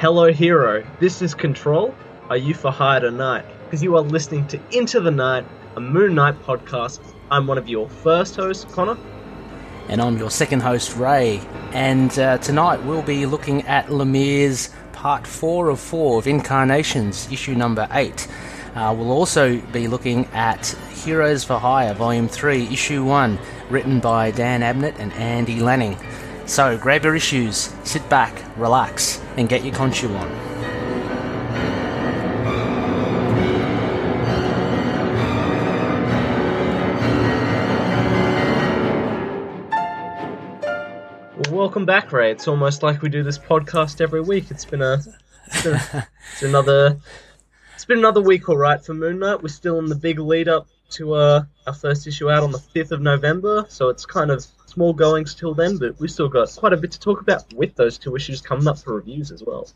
Hello, hero. This is Control. Are you for hire tonight? Because you are listening to Into the Night, a Moon Knight podcast. I'm one of your first hosts, Connor. And I'm your second host, Ray. And uh, tonight we'll be looking at Lemire's part 4 of 4 of Incarnations, issue number 8. Uh, we'll also be looking at Heroes for Hire, Volume 3, Issue 1, written by Dan Abnett and Andy Lanning. So grab your issues, sit back, relax, and get your Khonshu on. Welcome back, Ray. It's almost like we do this podcast every week. It's been a, it's, been a, it's another, it's been another week, all right, for Moon Knight. We're still in the big lead up to uh, our first issue out on the fifth of November, so it's kind of small goings till then, but we've still got quite a bit to talk about with those two issues coming up for reviews as well.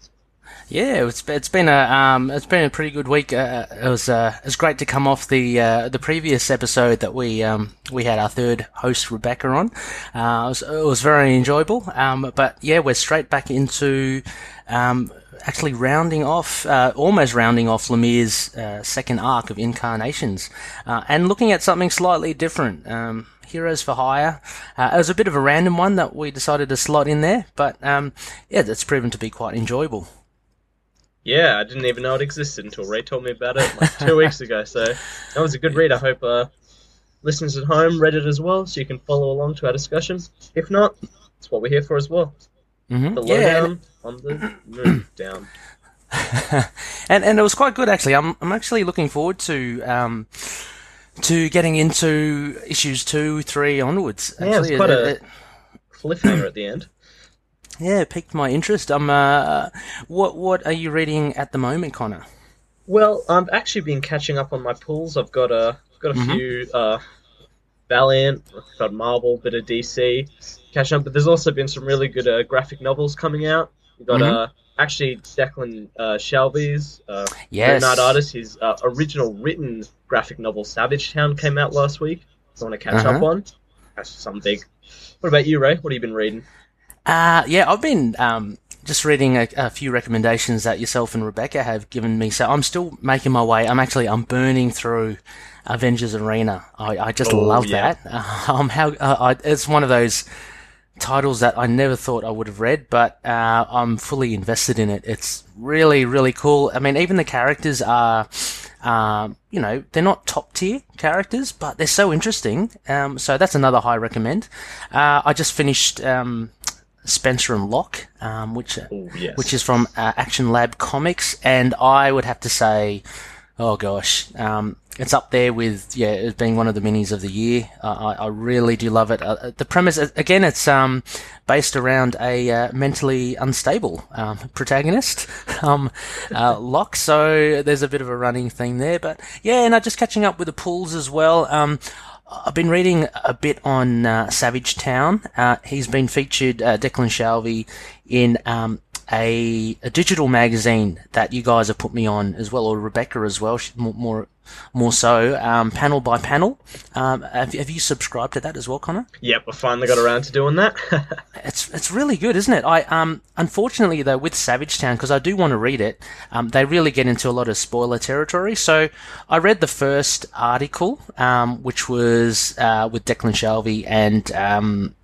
Yeah, it's it's been a um, it's been a pretty good week. Uh, it was uh, it was great to come off the uh, the previous episode that we um, we had our third host Rebecca on. Uh, it, was, it was very enjoyable. Um, but yeah, we're straight back into um, actually rounding off, uh, almost rounding off Lemire's uh, second arc of Incarnations, uh, and looking at something slightly different. Um, Heroes for Hire. Uh, it was a bit of a random one that we decided to slot in there, but um, yeah, that's proven to be quite enjoyable. Yeah, I didn't even know it existed until Ray told me about it like two weeks ago. So that was a good read. I hope uh, listeners at home read it as well, so you can follow along to our discussion. If not, that's what we're here for as well. Mm-hmm. The Yeah, lowdown on the moon down. and and it was quite good actually. I'm I'm actually looking forward to um to getting into issues two, three onwards. Yeah, it's quite It- a- it- Cliffhanger at the end. yeah, it piqued my interest. Um, uh, what what are you reading at the moment, Connor? Well, I've actually been catching up on my pulls. I've got a got a Mhm. few uh, Valiant, I've got Marvel, bit of DC, catching up. But there's also been some really good uh, graphic novels coming out. We've got Mhm. Actually Declan uh, Shalvey's uh, Yes. Artist. His uh, original written graphic novel Savage Town came out last week. I want to catch up Uh-huh. on. That's some big. What about you, Ray? What have you been reading? Uh, yeah, I've been um, just reading a, a few recommendations that yourself and Rebecca have given me. So I'm still making my way. I'm actually I'm burning through Avengers Arena. I, I just Oh, love yeah. that. Um, how uh, I, it's one of those titles that I never thought I would have read, but uh, I'm fully invested in it. It's really really cool. I mean, even the characters are. Um, you know, they're not top tier characters, but they're so interesting. Um, so that's another high recommend. Uh, I just finished um, Spencer and Locke, um, which Oh yes. which is from uh, Action Lab Comics, and I would have to say, oh gosh, um, it's up there with yeah, it being one of the minis of the year. Uh, I, I really do love it. Uh, the premise again, it's um, based around a uh, mentally unstable um, protagonist, um, uh, Locke. So there's a bit of a running thing there, but yeah, and I'm just catching up with the pools as well. Um, I've been reading a bit on uh, Savage Town. Uh, he's been featured, uh, Declan Shalvey, in um, a, a digital magazine that you guys have put me on as well, or Rebecca as well, more, more more so, um, panel by panel. Um, have, have you subscribed to that as well, Connor? Yep, I finally got around to doing that. It's it's really good, isn't it? I um unfortunately though with Savage Town because I do want to read it, um they really get into a lot of spoiler territory. So I read the first article, um which was uh with Declan Shalvey and um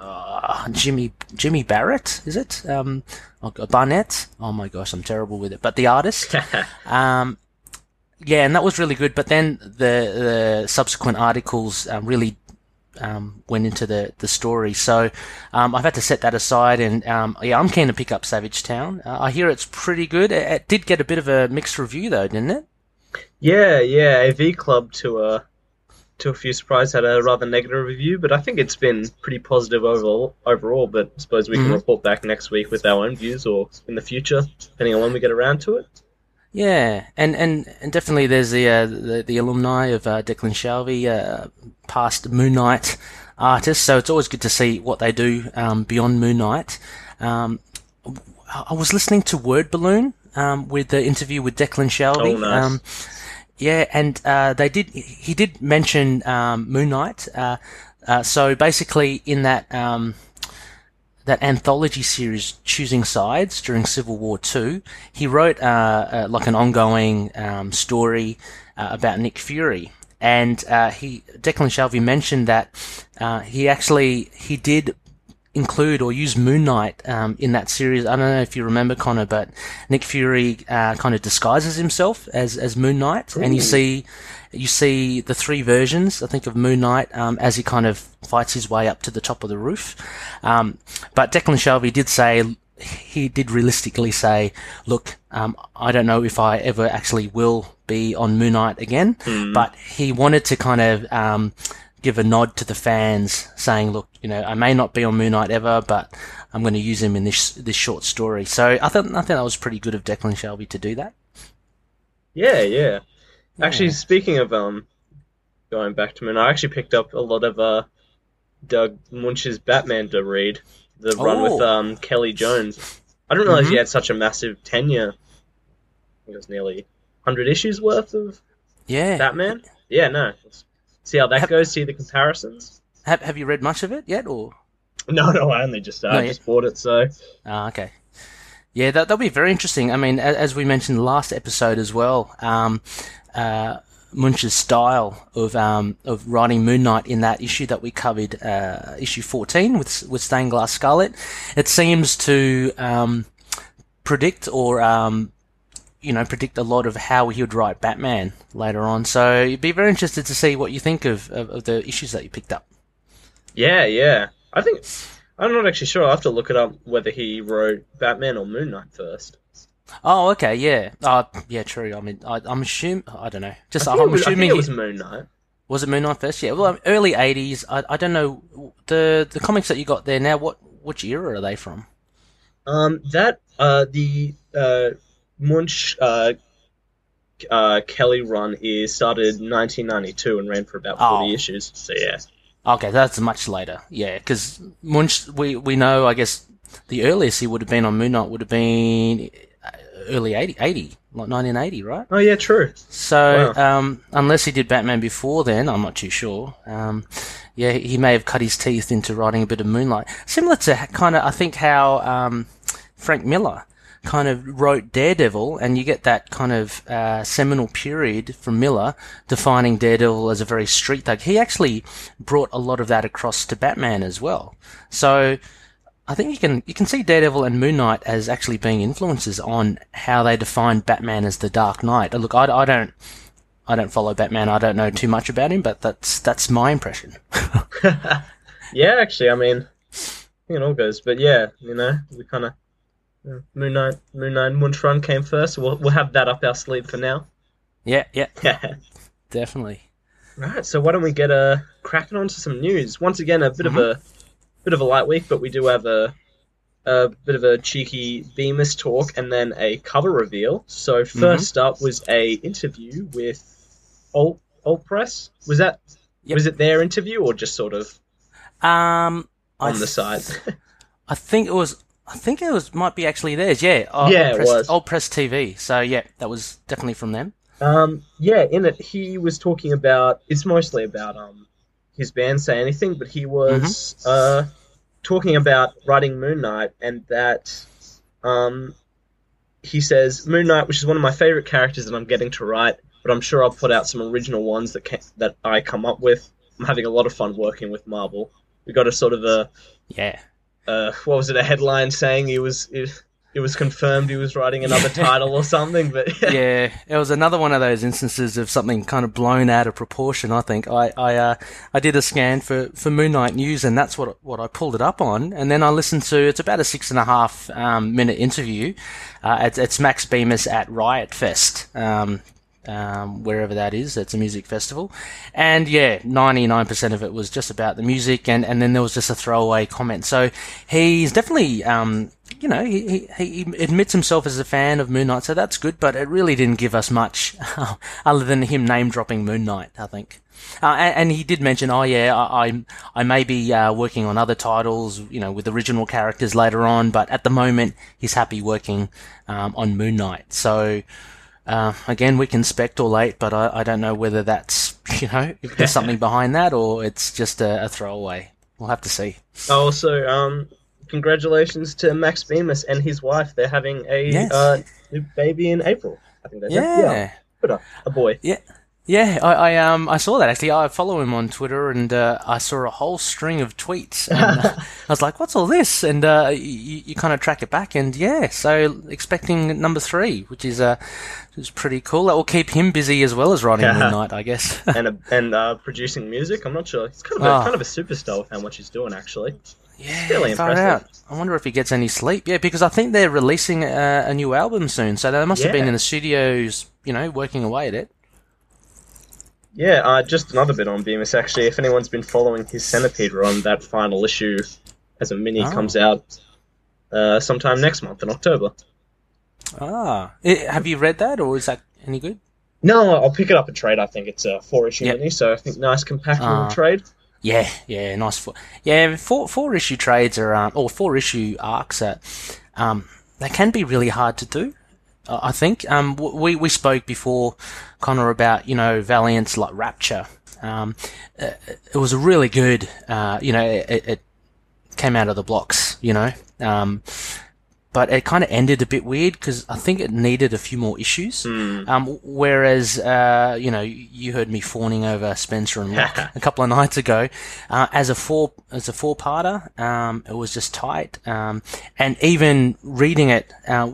uh, Jimmy Jimmy Barrett, is it? Um oh, Barnett. Oh my gosh, I'm terrible with it. But the artist, um. Yeah, and that was really good. But then the the subsequent articles um, really um, went into the, the story. So um, I've had to set that aside, and um, yeah, I'm keen to pick up Savage Town. Uh, I hear it's pretty good. It, it did get a bit of a mixed review, though, didn't it? Yeah, yeah, AV Club to a to a few surprise had a rather negative review, but I think it's been pretty positive overall. Overall, but I suppose we can Mhm. report back next week with our own views, or in the future, depending on when we get around to it. Yeah, and, and, and definitely there's the, uh, the the alumni of uh, Declan Shalvey, uh, past Moon Knight artists. So it's always good to see what they do um, beyond Moon Knight. Um, I was listening to Word Balloon um, with the interview with Declan Shalvey. Oh, nice. Um, yeah, and uh, they did. He did mention um, Moon Knight. Uh, uh, so basically, in that um, that anthology series Choosing Sides during Civil War Two. He wrote uh, uh, like an ongoing um, story uh, about Nick Fury, and uh, he Declan Shalvey mentioned that uh, he actually he did include or use Moon Knight um, in that series. I don't know if you remember Connor, but Nick Fury uh, kind of disguises himself as as Moon Knight, Ooh. and you see you see the three versions, I think, of Moon Knight um, as he kind of fights his way up to the top of the roof. Um, but Declan Shalvey did say he did realistically say, "Look, um, I don't know if I ever actually will be on Moon Knight again," mm. but he wanted to kind of um, give a nod to the fans, saying, "Look, you know, I may not be on Moon Knight ever, but I'm going to use him in this this short story." So I thought I think that was pretty good of Declan Shalvey to do that. Yeah, yeah. yeah. Actually, speaking of um, going back to Moon, I actually picked up a lot of uh, Doug Moench's Batman to read the oh. run with oh. um Kelly Jones. I didn't realize mm-hmm. he had such a massive tenure. it was nearly hundred issues worth of yeah Batman. Yeah, no, see how that have, goes. See the comparisons. Have Have you read much of it yet, or? No, no, I only just uh, no, just bought it. So. Ah, okay. Yeah, that that'll be very interesting. I mean, as we mentioned last episode as well, um, uh, Moench's style of um, of writing Moon Knight in that issue that we covered, uh, issue fourteen with with Stained Glass Scarlet, it seems to um, predict or um, you know, predict a lot of how he would write Batman later on. So you'd be very interested to see what you think of, of, of, the issues that you picked up. Yeah, yeah. I think I'm not actually sure. I have to look it up whether he wrote Batman or Moon Knight first. Oh, okay, yeah. Uh, yeah, true. I mean, I, am assuming. I don't know. Just I am assuming it was Moon Knight. Was it Moon Knight first? Yeah. Well, early '80s. I, I don't know the the comics that you got there now. What which era are they from? Um, that uh the uh Moench uh, uh, Kelly run is started 1992 and ran for about 40 oh. issues. So yeah. Okay, that's much later. Yeah, because Moench, we we know, I guess, the earliest he would have been on Moon Knight would have been uh, early 80, 80 like 1980, right? Oh yeah, true. So wow. um, unless he did Batman before then, I'm not too sure. Um, yeah, he may have cut his teeth into writing a bit of Moon Knight, similar to kind of I think how um, Frank Miller kind of wrote Daredevil, and you get that kind of uh, seminal period from Miller defining Daredevil as a very street thug. He actually brought a lot of that across to Batman as well. So I think you can you can see Daredevil and Moon Knight as actually being influences on how they define Batman as the Dark Knight. Look, I, I don't. I don't follow Batman. I don't know too much about him, but that's that's my impression. yeah, actually, I mean, it all goes. But yeah, you know, we kind of Moon Knight, Moon Knight Moench Run came first. We'll we'll have that up our sleeve for now. Yeah, yeah, definitely. Right, so why don't we get a uh, cracking on to some news? Once again, a bit mm-hmm. of a bit of a light week, but we do have a a bit of a cheeky Bemis talk and then a cover reveal. So 1st mm-hmm. up was a interview with Alt Alt Press. Was that yep. was it their interview or just sort of um on th- the side? I think it was I think it was might be actually theirs. Yeah, uh, yeah, Alt Press, it was. Alt Press TV. So yeah, that was definitely from them. Um, yeah, in it he was talking about. It's mostly about um his band say anything, but he was mm-hmm. uh talking about writing Moon Knight and that um he says Moon Knight, which is one of my favorite characters that I'm getting to write, but I'm sure I'll put out some original ones that can, that I come up with. I'm having a lot of fun working with Marvel. We got a sort of a yeah uh, what was it? A headline saying he was. It, it was confirmed he was writing another title or something, but yeah. yeah. it was another one of those instances of something kind of blown out of proportion. I think I I, uh, I did a scan for, for Moon Knight News, and that's what what I pulled it up on. And then I listened to it's about a six and a half um, minute interview. Uh, it's, it's Max Bemis at Riot Fest. Um, um, wherever that is. It's a music festival. And yeah, 99% of it was just about the music, and, and then there was just a throwaway comment. So he's definitely, um, you know, he, he, he, admits himself as a fan of Moon Knight, so that's good, but it really didn't give us much other than him name dropping Moon Knight, I think. Uh, and, and, he did mention, oh yeah, I, I, I may be uh, working on other titles, you know, with original characters later on, but at the moment he's happy working um, on Moon Knight. So, uh, again, we can speculate, but I, I, don't know whether that's you know if there's something behind that or it's just a, a, throwaway. We'll have to see. Also, um, congratulations to Max Bemis and his wife. They're having a Yes. uh, new baby in April. I think that's Yeah. A, a boy. Yeah, I, I um I saw that actually. I follow him on Twitter, and uh, I saw a whole string of tweets. And, uh, I was like, "What's all this?" And uh, you, you kind of track it back, and yeah, so expecting number three, which is uh, is pretty cool. That will keep him busy as well as writing Yeah. Midnight, I guess. and a, and uh, producing music. I'm not sure. He's kind of a, Oh. kind of a superstar with how much he's doing, actually. yeah, fairly far impressive. out. I wonder if he gets any sleep. Yeah, because I think they're releasing uh, a new album soon, so they must have been in the studios, you know, working away at it. Yeah, uh, just another bit on Bemis, actually. If anyone's been following his Centipede run, that final issue as a mini Oh. comes out uh, sometime next month in October. Ah, Eh, have you read that, or is that any good? No, I'll pick it up in trade. I think it's a four issue Yep. mini, so I think nice compact Ah. little trade. Yeah, yeah, nice. Four, yeah, four four issue trades are um, or four issue arcs are um, they can be really hard to do. I think um, we we spoke before, Connor, about you know Valiant's like Rapture. Um, uh, it was a really good. Uh, you know, it, it came out of the blocks. You know. Um, but it kind of ended a bit weird because I think it needed a few more issues. Um, whereas, uh, you know, you heard me fawning over Spencer and Locke a couple of nights ago. Uh, as a four as a four parter, um, it was just tight. Um, and even reading it, uh,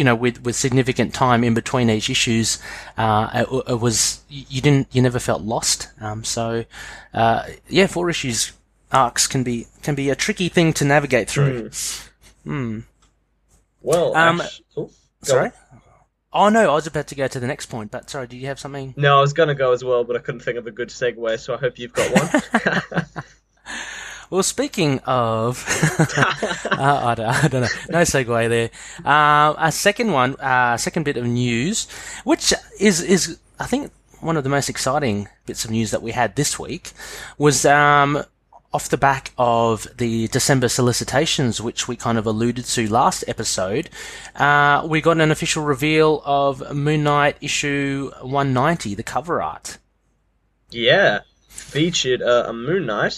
you know, with with significant time in between each issues, uh, it, it was you didn't you never felt lost. Um, so, uh, yeah, four issues arcs can be can be a tricky thing to navigate through. Hmm. Well, Um, actu- oh, Sorry. on. Oh no, I was about to go to the next point, but sorry, did you have something? No, I was gonna go as well, but I couldn't think of a good segue, so I hope you've got one. Well, speaking of, uh, I, don't, I don't know, no segue there. Uh, a second one, uh, second bit of news, which is is I think one of the most exciting bits of news that we had this week, was um, off the back of the December solicitations, which we kind of alluded to last episode. Uh, we got an official reveal of Moon Knight issue 190, the cover art. yeah, featured uh, a Moon Knight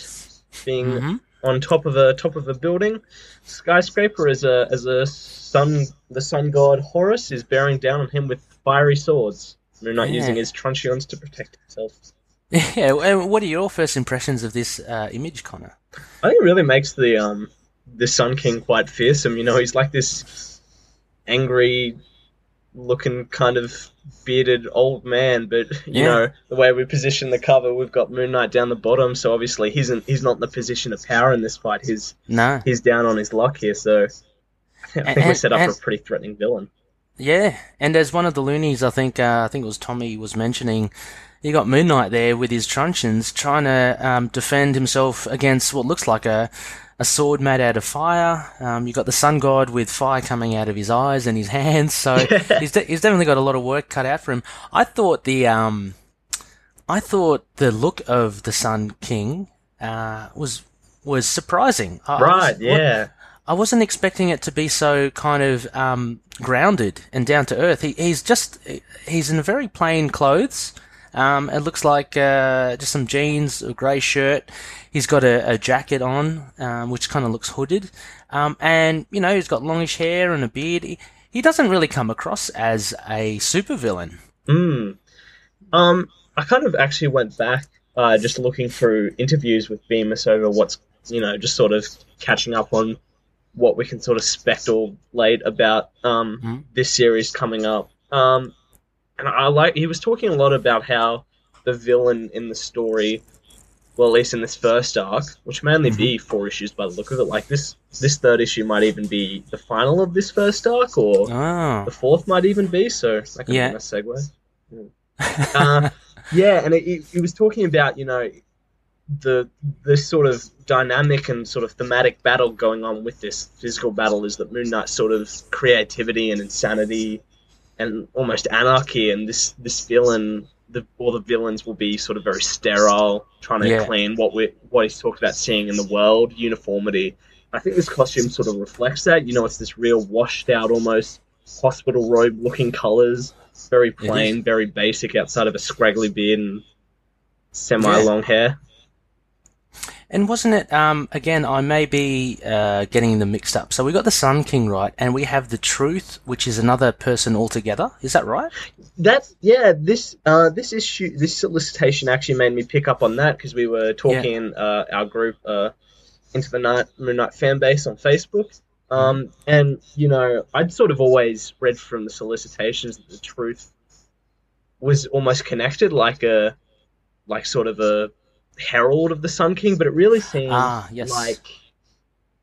being Mhm. on top of a top of a building skyscraper as a as a sun the sun god Horus is bearing down on him with fiery swords. Moon Knight Yeah. using his truncheons to protect himself. Yeah, and what are your first impressions of this uh, image, Connor? I think it really makes the um the Sun King quite fearsome. You know, he's like this angry looking kind of bearded old man, but you Yeah. know, the way we position the cover, we've got Moon Knight down the bottom, so obviously he's in, he's not in the position of power in this fight. He's No. he's down on his luck here, so I think we're set up and- for a pretty threatening villain. Yeah, and as one of the loonies, I think uh, I think it was Tommy was mentioning, you got Moon Knight there with his truncheons trying to um, defend himself against what looks like a a sword made out of fire. Um, you got the Sun God with fire coming out of his eyes and his hands, so he's de- he's definitely got a lot of work cut out for him. I thought the um, I thought the look of the Sun King uh, was was surprising. I- I was- Right, what- yeah. I wasn't expecting it to be so kind of um, grounded and down to earth. He, he's just he's in very plain clothes. Um, it looks like uh, just some jeans, a grey shirt. He's got a, a jacket on, um, which kind of looks hooded, um, and you know he's got longish hair and a beard. He, he doesn't really come across as a supervillain. Mm. Um, I kind of actually went back, uh, just looking through interviews with Bemis over what's, you know, just sort of catching up on what we can sort of speculate about um, Mhm. this series coming up. Um, and I like he was talking a lot about how the villain in the story, well, at least in this first arc, which may only be four issues by the look of it, like this this third issue might even be the final of this first arc, or Oh, the fourth might even be. So that could Yeah. be a segue. uh, yeah, and he, he was talking about you know the this sort of dynamic and sort of thematic battle going on with this physical battle is that Moon Knight's sort of creativity and insanity and almost anarchy, and this this villain. The, all the villains will be sort of very sterile, trying to Yeah. clean what we what he's talked about seeing in the world, uniformity. I think this costume sort of reflects that. You know, it's this real washed out, almost hospital robe looking colors. Very plain, very basic outside of a scraggly beard and semi long hair. And wasn't it, um, again, I may be uh, getting them mixed up. So we got the Sun King right, and we have the Truth, which is another person altogether. Is that right? That's yeah. This uh, this issue, this solicitation actually made me pick up on that because we were talking in uh, our group, uh, into the night Moon Knight fan base on Facebook. Um, and you know, I'd sort of always read from the solicitations that the truth was almost connected, like a, like sort of a herald of the Sun King, but it really seems Ah, yes. like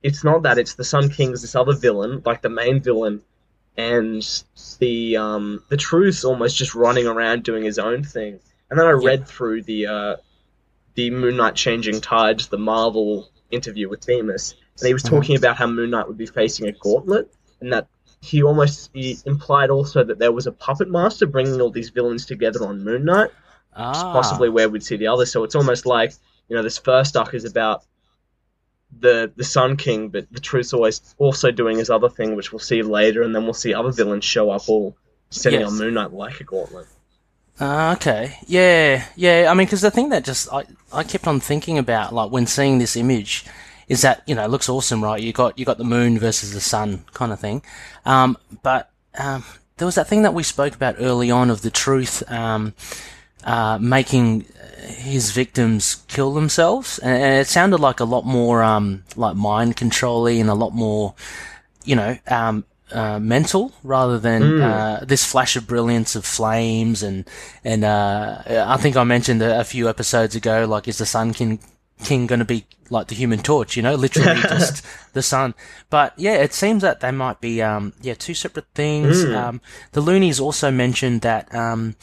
it's not that. It's the Sun King's this other villain, like the main villain, and the um the truth's almost just running around doing his own thing. And then I Yeah. read through the uh the Moon Knight Changing Tides, the Marvel interview with Bemis, and he was Mhm. talking about how Moon Knight would be facing a gauntlet, and that he almost he implied also that there was a puppet master bringing all these villains together on Moon Knight, Ah, possibly where we'd see the other. So it's almost like you know this first arc is about the the Sun King, but the Truth's always also doing his other thing, which we'll see later, and then we'll see other villains show up all sitting Yes. on Moon Knight like a gauntlet. Ah, okay. Yeah, yeah. I mean, because the thing that just I, I kept on thinking about, like when seeing this image, is that you know it looks awesome, right? You got you got the moon versus the sun kind of thing, um, but um, there was that thing that we spoke about early on of the truth um, uh, making his victims kill themselves, and, it sounded like a lot more um, like mind controlly and a lot more, you know, um, uh, mental rather than uh, this flash of brilliance of flames and and uh, I think I mentioned a, a few episodes ago, like is the Sun King King going to be like the Human Torch? You know, literally just the sun. But yeah, it seems that they might be um, yeah two separate things. Um, the Loonies also mentioned that um,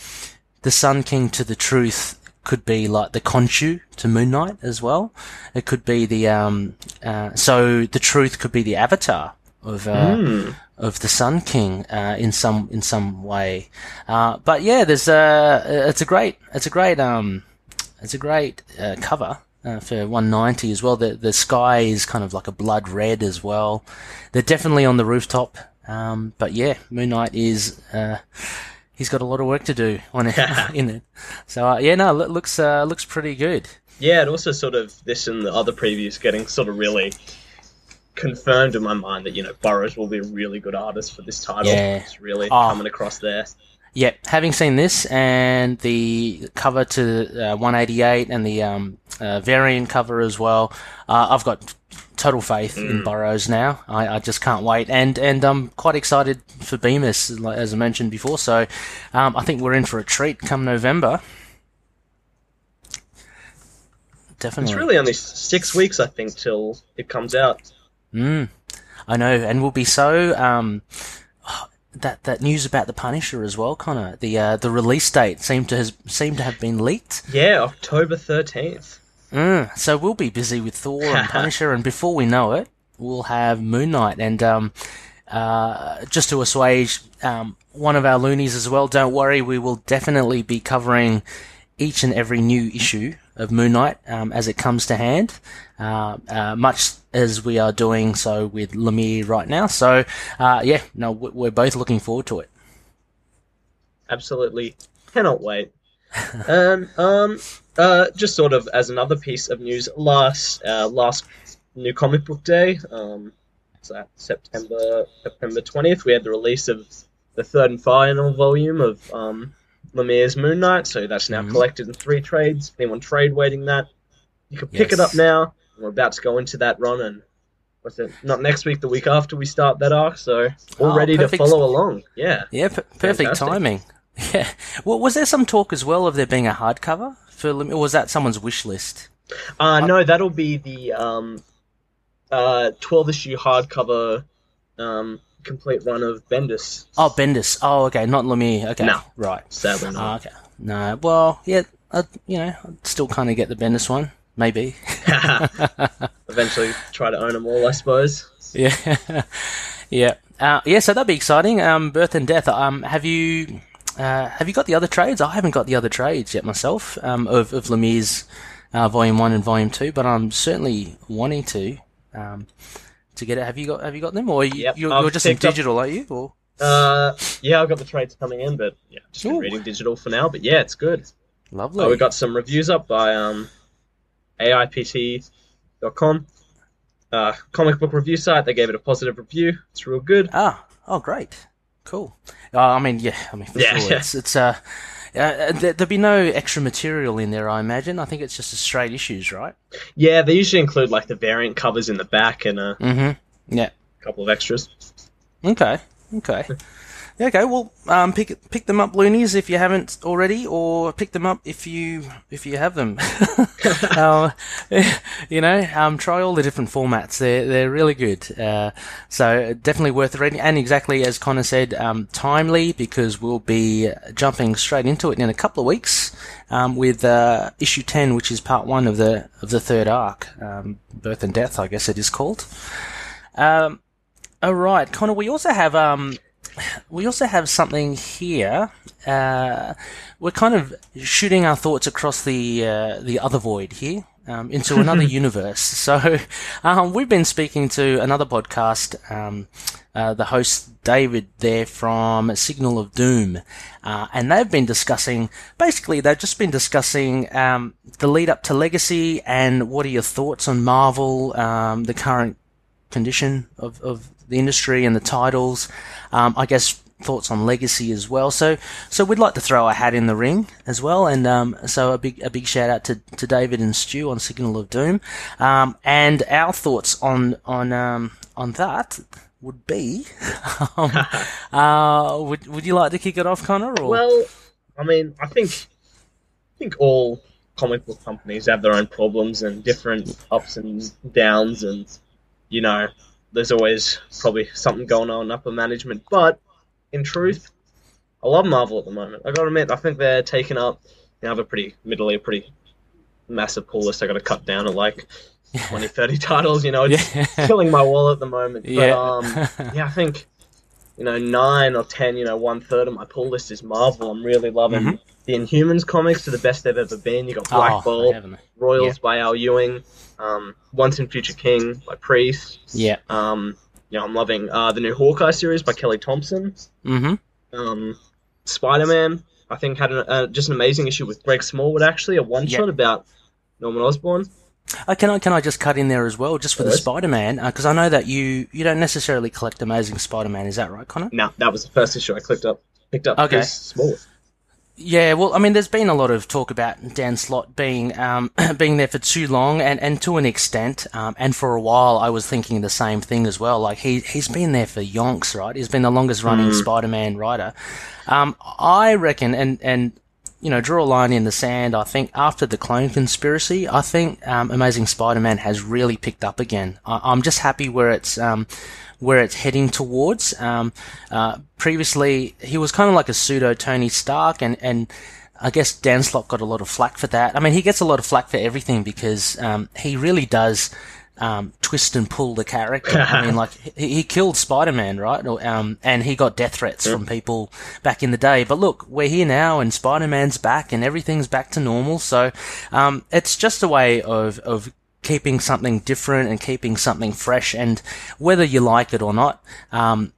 the Sun King to the Truth could be like the Khonshu to Moon Knight as well. It could be the um, uh, so the Truth could be the Avatar of uh, of the Sun King uh, in some in some way. Uh, but yeah, there's a it's a great it's a great um it's a great uh, cover. Uh, for 190 as well. The the sky is kind of like a blood red as well. They're definitely on the rooftop. Um, but yeah, Moon Knight is uh, he's got a lot of work to do on it in it. So uh, yeah, no, it looks uh, looks pretty good. Yeah, and also sort of this and the other previews getting sort of really confirmed in my mind that you know Burrows will be a really good artist for this title. Yeah. It's really Oh. coming across there. Yeah, having seen this and the cover to uh, 188 and the um, uh, variant cover as well, uh, I've got total faith in Burrows now. I, I just can't wait, and and I'm quite excited for Bemis, as I mentioned before. So um, I think we're in for a treat come November. Definitely. It's really only six weeks, I think, till it comes out. Mm, I know, and we'll be so um, that that news about the Punisher as well, Connor. The uh, the release date seemed to has seemed to have been leaked. Yeah, October thirteenth. Mm, so we'll be busy with Thor and Punisher, and before we know it, we'll have Moon Knight. And um, uh, just to assuage um, one of our loonies as well, don't worry, we will definitely be covering each and every new issue of Moon Knight um, as it comes to hand, uh, uh, much as we are doing so with Lemire right now. So, uh, yeah, no, we- we're both looking forward to it. Absolutely cannot wait. and um, uh, just sort of as another piece of news, last uh, last new comic book day, um, September September twentieth, we had the release of the third and final volume of um, Lemire's Moon Knight. So that's now Mhm. collected in three trades. Anyone trade waiting that, you can pick it up now. We're about to go into that run and. What's it? Not next week, the week after we start that arc, so all Oh, ready to follow along. Yeah. Yeah, perfect Fantastic. timing. Yeah. Well, was there some talk as well of there being a hardcover for Lim- or was that someone's wish list? Uh, no, that'll be the um, uh, 12 issue hardcover um, complete run of Bendis. Oh, Bendis. Oh, okay, not Lemire. Okay, No. right. Sadly Oh, not. okay. No, well, yeah, I, you know, I'd still kind of get the Bendis one, maybe. Eventually try to own them all, I suppose. yeah, yeah, uh, yeah. So that'd be exciting. Um, Birth and Death. Um, have you uh, have you got the other trades? I haven't got the other trades yet myself. Um, of of Lemire's uh, Volume One and Volume Two, but I'm certainly wanting to. Um, to get it, have you got have you got them, or you, Yep, you're, you're just in picked up- digital, are you? Or Uh, yeah, I've got the trades coming in, but yeah, just been Ooh. reading digital for now. But yeah, it's good. lovely. Oh, we got some reviews up by um, AIPT com. Uh, comic book review site. They gave it a positive review. It's real good. Ah, oh, great, cool. Uh, I mean, yeah, I mean, for Yeah, sure, yeah. it's it's uh, uh there, there'd be no extra material in there, I imagine. I think it's just a straight issues, right? Yeah, they usually include like the variant covers in the back and a Mm-hmm. Yeah. couple of extras. Okay. Okay. Okay. Well, um, pick pick them up, loonies, if you haven't already, or pick them up if you if you have them. uh, you know, um, try all the different formats. They're they're really good. Uh, so definitely worth reading. And exactly as Connor said, um, timely because we'll be jumping straight into it in a couple of weeks um, with uh, issue ten, which is part one of the of the third arc, um, Birth and Death, I guess it is called. All right, Connor. We also have um, we also have something here. Uh, we're kind of shooting our thoughts across the uh, the other void here um, into another universe. So um, we've been speaking to another podcast. Um, uh, the host David there from Signal of Doom, uh, and they've been discussing. Basically, they've just been discussing um, the lead up to Legacy and what are your thoughts on Marvel, um, the current condition of, of the industry and the titles. Um, I guess thoughts on legacy as well. So so we'd like to throw a hat in the ring as well. And um, so a big a big shout out to, to David and Stu on Signal of Doom. Um, and our thoughts on on um, on that would be. um, uh, would would you like to kick it off, Connor? Or? Well, I mean, I think I think all comic book companies have their own problems and different ups and downs, and you know, there's always probably something going on in upper management. But in truth, I love Marvel at the moment. I gotta admit, I think they're taking up. They have a pretty middle, a pretty massive pull list. I got to cut down to like 20, 30 titles. You know, it's yeah. killing my wallet at the moment. But, Yeah. um, yeah, I think you know nine or ten, you know, one third of my pull list is Marvel. I'm really loving Mhm. the Inhumans comics to the best they've ever been. You got Black Oh, Bolt. Royals by Al Ewing, um, Once and Future King by Priest. Yeah. Um, you know, I'm loving uh, the new Hawkeye series by Kelly Thompson. Mm-hmm. Um, Spider Man, I think had an, uh, just an amazing issue with Greg Smallwood. Actually, a one shot Yeah. about Norman Osborn. Uh, can I can I just cut in there as well, just for the Spider-Man, because I know that you you don't necessarily collect Amazing Spider-Man. Is that right, Connor? No, that was the first issue I clicked up. Picked up. Okay. Smallwood. Yeah, well, I mean, there's been a lot of talk about Dan Slott being um, being there for too long, and, and to an extent, um, and for a while, I was thinking the same thing as well. Like he he's been there for yonks, right? He's been the longest running Spider-Man writer. Um, I reckon, and and you know, draw a line in the sand. I think after the clone conspiracy, I think um, Amazing Spider-Man has really picked up again. I, I'm just happy where it's um, where it's heading towards. Um, uh, previously, he was kind of like a pseudo Tony Stark, and and I guess Dan Slott got a lot of flack for that. I mean, he gets a lot of flack for everything because um, he really does. Um, twist and pull the character. I mean, like he, he killed Spider-Man, right? Um, and he got death threats from people back in the day. But look, we're here now, and Spider-Man's back, and everything's back to normal. So um, it's just a way of of keeping something different and keeping something fresh. And whether you like it or not, um,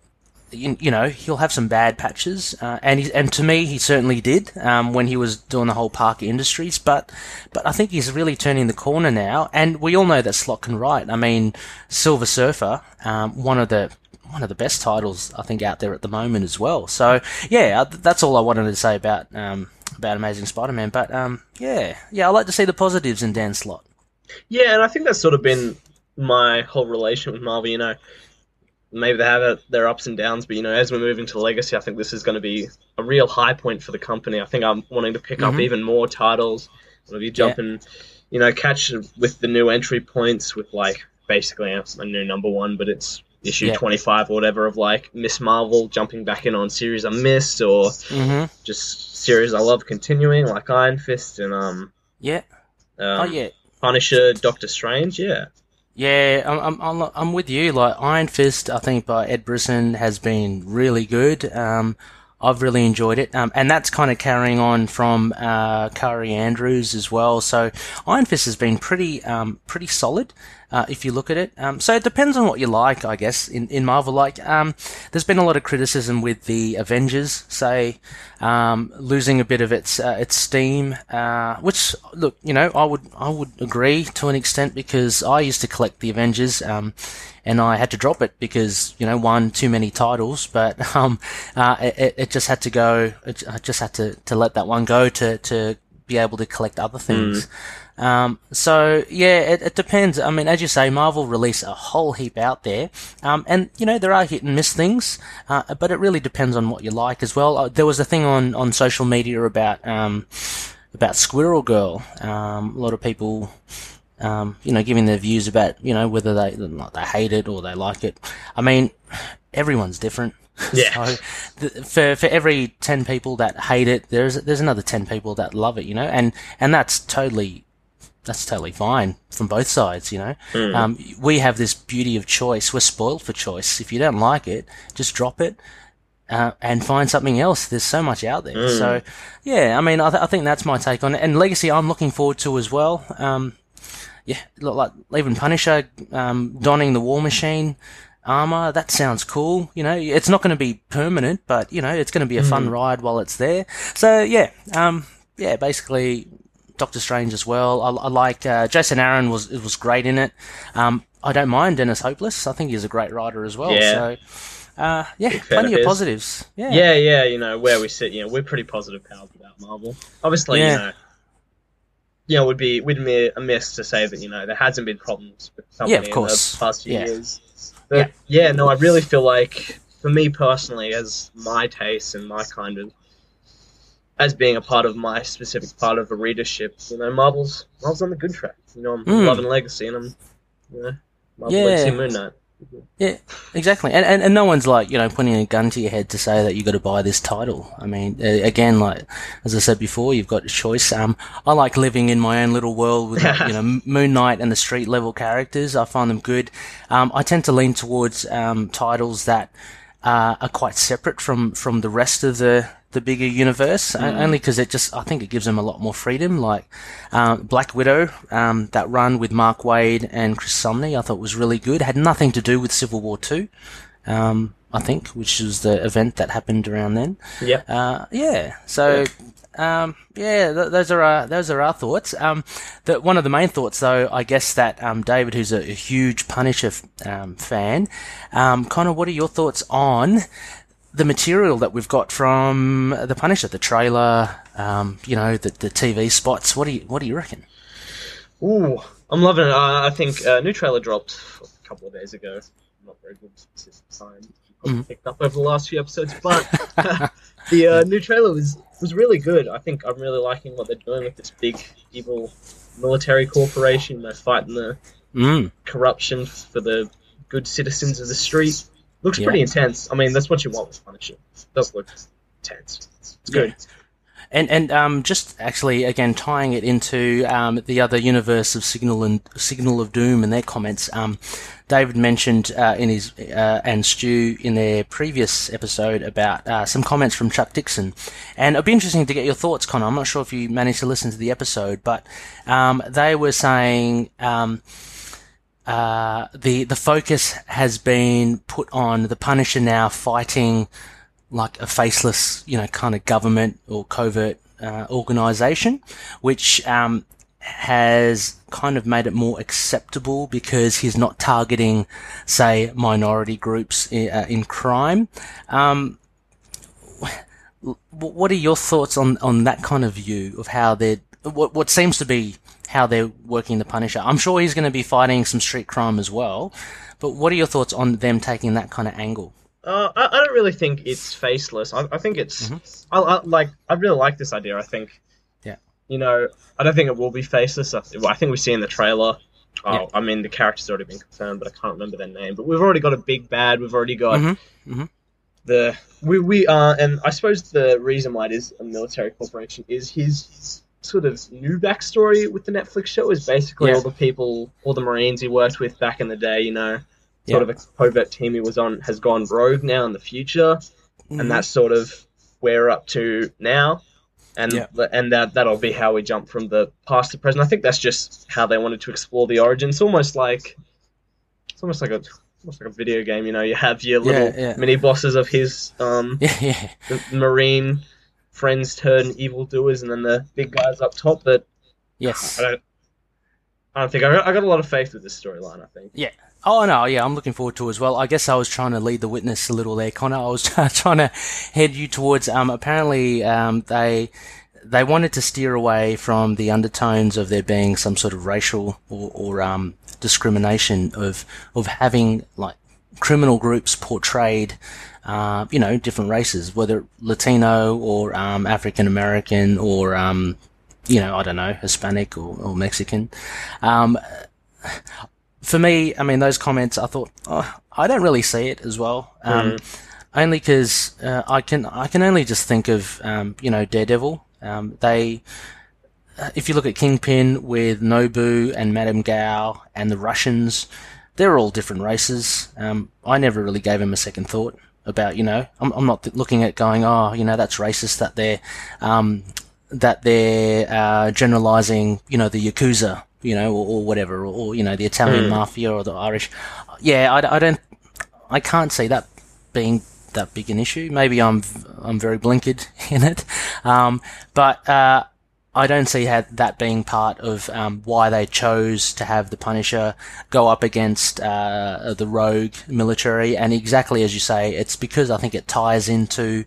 you, you know, he'll have some bad patches, uh, and he, and to me, he certainly did um, when he was doing the whole Parker Industries. But but I think he's really turning the corner now, and we all know that Slott can write. I mean, Silver Surfer, um, one of the one of the best titles I think out there at the moment as well. So yeah, uh, that's all I wanted to say about um, about Amazing Spider-Man. But um, yeah, yeah, I like to see the positives in Dan Slott. Yeah, and I think that's sort of been my whole relation with Marvel. You know, maybe they have their ups and downs, but you know, as we're moving to Legacy, I think this is going to be a real high point for the company. I think I'm wanting to pick up Mhm. even more titles. To be jumping, you know, catch with the new entry points with like basically a, a new number one, but it's issue Yeah. 25 or whatever of like Miss Marvel jumping back in on series I missed or Mm-hmm. just series I love continuing like Iron Fist and um, Yeah. um oh yeah. Punisher, Doctor Strange. Yeah. Yeah, I'm, I'm, I'm, with you. Like Iron Fist, I think by Ed Brisson has been really good. Um, I've really enjoyed it, um, and that's kind of carrying on from uh, Kaare Andrews as well. So Iron Fist has been pretty, um, pretty solid. Uh, if you look at it, um, so it depends on what you like, I guess. In in Marvel, like um, there's been a lot of criticism with the Avengers, say um, losing a bit of its uh, its steam, uh, which look, you know, I would I would agree to an extent because I used to collect the Avengers. Um, and I had to drop it because you know one too many titles, but um, uh, it, it just had to go. I just had to, to let that one go to to be able to collect other things. Mm. Um, so yeah, it, it, depends. I mean, as you say, Marvel release a whole heap out there, um, and you know there are hit and miss things, uh, but it really depends on what you like as well. Uh, there was a thing on on social media about um, about Squirrel Girl. Um, a lot of people. Um, you know, giving their views about, you know, whether they they hate it or they like it. I mean, everyone's different. Yeah. so for for every ten people that hate it, there's there's another ten people that love it, you know, and and that's totally that's totally fine from both sides, you know. Mm. Um, we have this beauty of choice. We're spoiled for choice. If you don't like it, just drop it. Uh, and find something else. There's so much out there. Mm. So, yeah, I mean, I, th- I, think that's my take on it. And Legacy, I'm looking forward to as well. Um, yeah, look like even Punisher um, donning the War Machine armor. That sounds cool. You know, it's not going to be permanent, but you know, it's going to be a mm. fun ride while it's there. So yeah, um, yeah, basically Doctor Strange as well. I, I like uh, Jason Aaron was was great in it. Um, I don't mind Dennis Hopeless. I think he's a great writer as well. Yeah. So. Uh, yeah, plenty of, of positives. Yeah. yeah, yeah. You know where we sit. You know, we're pretty positive pals about Marvel. Obviously, yeah. you know, you know, would be would be amiss to say that you know there hasn't been problems with company yeah, of course. in the past few yeah. years. But yeah. yeah, no, I really feel like for me personally, as my taste and my kind of as being a part of my specific part of the readership, you know, Marvel's Marvel's on the good track. You know, I'm mm. loving Legacy, and I'm, you know, Marvel yeah. Legacy Moon Knight. Yeah, exactly. And, and and no one's like you know putting a gun to your head to say that you've got to buy this title. I mean, again, like as I said before, you've got a choice. Um, I like living in my own little world with like, you know Moon Knight and the street level characters. I find them good. Um, I tend to lean towards um titles that uh, are quite separate from from the rest of the the bigger universe, mm. only because it just I think it gives them a lot more freedom. Like um, Black Widow, um, that run with Mark Waid and Chris Samnee, I thought was really good. It had nothing to do with Civil War Two. Um, I think, which was the event that happened around then. Yeah. Uh, yeah. So, yeah, um, yeah th- those are our, those are our thoughts. Um, the, one of the main thoughts, though, I guess that um, David, who's a, a huge Punisher f- um, fan, um, Connor, what are your thoughts on the material that we've got from the Punisher, the trailer, um, you know, the, the TV spots. What do you what do you reckon? Ooh, I'm loving it. Uh, I think a uh, new trailer dropped a couple of days ago. Not very good sign. Mm-hmm. Picked up over the last few episodes, but the uh, new trailer was was really good. I think I'm really liking what they're doing with this big evil military corporation. They're fighting the mm. corruption for the good citizens of the street. Looks yeah. pretty intense. I mean, that's what you want with Punisher. It does look intense. It's good. Yeah. And and um, just actually again tying it into um, the other universe of Signal and Signal of Doom and their comments. Um, David mentioned uh, in his uh, and Stu in their previous episode about uh, some comments from Chuck Dixon, and it'd be interesting to get your thoughts, Connor. I'm not sure if you managed to listen to the episode, but um, they were saying. Uh, the the focus has been put on the Punisher now fighting like a faceless, you know, kind of government or covert uh, organization, which um, has kind of made it more acceptable because he's not targeting, say, minority groups in, uh, in crime. Um, what are your thoughts on, on that kind of view of how they're what what seems to be how they're working the Punisher. I'm sure he's going to be fighting some street crime as well. But what are your thoughts on them taking that kind of angle? Uh, I, I, don't really think it's faceless. I, I think it's. Mm-hmm. I, I, like. I really like this idea. I think. Yeah. You know, I don't think it will be faceless. I, I think we see in the trailer. Oh, yeah. I mean, the character's already been confirmed, but I can't remember their name. But we've already got a big bad. We've already got mm-hmm. Mm-hmm. the we we are, and I suppose the reason why it is a military corporation is his sort of new backstory with the Netflix show is basically yeah. all the people, all the Marines he worked with back in the day, you know, sort yeah. of a covert team he was on has gone rogue now in the future, mm-hmm. and that's sort of where we're up to now. and Yeah. and that that'll be how we jump from the past to present. I think that's just how they wanted to explore the origins. It's almost like it's almost like a almost like a video game. You know, you have your little mini bosses of his um Yeah, yeah, the marine friends turn evildoers, and then the big guys up top. But yes. I don't. I don't think I got, I got a lot of faith with this storyline. I think. Yeah. Oh no, yeah, I'm looking forward to it as well. I guess I was trying to lead the witness a little there, Connor. I was trying to head you towards. Um, apparently, um, they they wanted to steer away from the undertones of there being some sort of racial or, or um, discrimination of of having like criminal groups portrayed. Uh, you know, different races, whether Latino or um, African American or um, you know, I don't know, Hispanic or, or Mexican. Um, for me, I mean, those comments, I thought, oh, I don't really see it as well. Um, Only because uh, I can, I can only just think of, um, you know, Daredevil. Um, they, if you look at Kingpin with Nobu and Madame Gao and the Russians, they're all different races. Um, I never really gave him a second thought about, you know, I'm, I'm not looking at going, oh, you know, that's racist that they're, um, that they're uh, generalizing, you know, the yakuza, you know, or, or whatever, or, or you know, the Italian Mm. mafia or the Irish. Yeah, I, I don't, I can't see that being that big an issue. Maybe I'm I'm very blinkered in it, um, but uh, I don't see that being part of um, why they chose to have the Punisher go up against uh, the Rogue military. And exactly as you say, it's because I think it ties into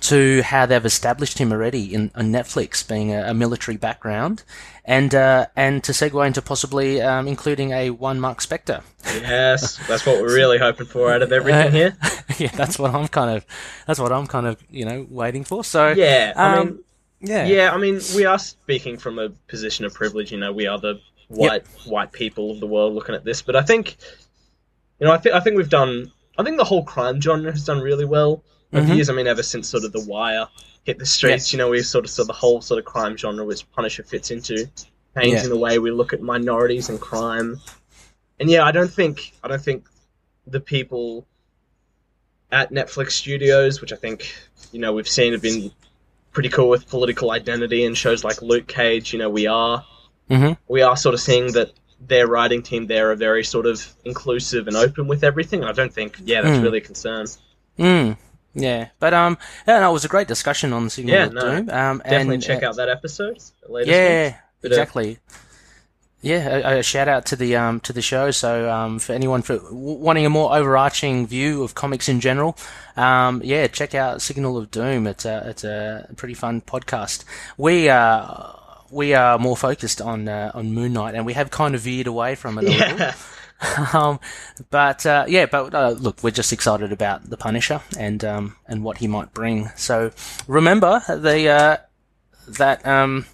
to how they've established him already in on Netflix, being a, a military background, and uh, and to segue into possibly um, including a one Mark Spector. Yes, that's what we're really hoping for out of everything here. yeah, that's what I'm kind of that's what I'm kind of you know waiting for. So Yeah, I um, mean, yeah, yeah, I mean, we are speaking from a position of privilege. You know, we are the white white people of the world looking at this. But I think, you know, I think I think we've done. I think the whole crime genre has done really well over the Mhm. years. I mean, ever since sort of The Wire hit the streets, you know, we sort of saw the whole sort of crime genre which Punisher fits into, changing the way we look at minorities and crime. And yeah, I don't think I don't think the people at Netflix Studios, which I think you know we've seen have been pretty cool with political identity and shows like Luke Cage. You know, we are Mhm. we are sort of seeing that their writing team there are very sort of inclusive and open with everything. I don't think yeah that's Mm. really a concern. Mm, yeah, but um, yeah, no, it was a great discussion on the Signal Yeah, no, Doom. Um, Definitely and, check uh, out that episode. Yeah, of- exactly. Yeah, a, a shout out to the um to the show. So um for anyone for wanting a more overarching view of comics in general, um yeah, check out Signal of Doom. It's a it's a pretty fun podcast. We uh we are more focused on uh, on Moon Knight, and we have kind of veered away from it a little. Um, but uh, yeah, but uh, look, we're just excited about the Punisher and um, and what he might bring. So remember the uh, that um,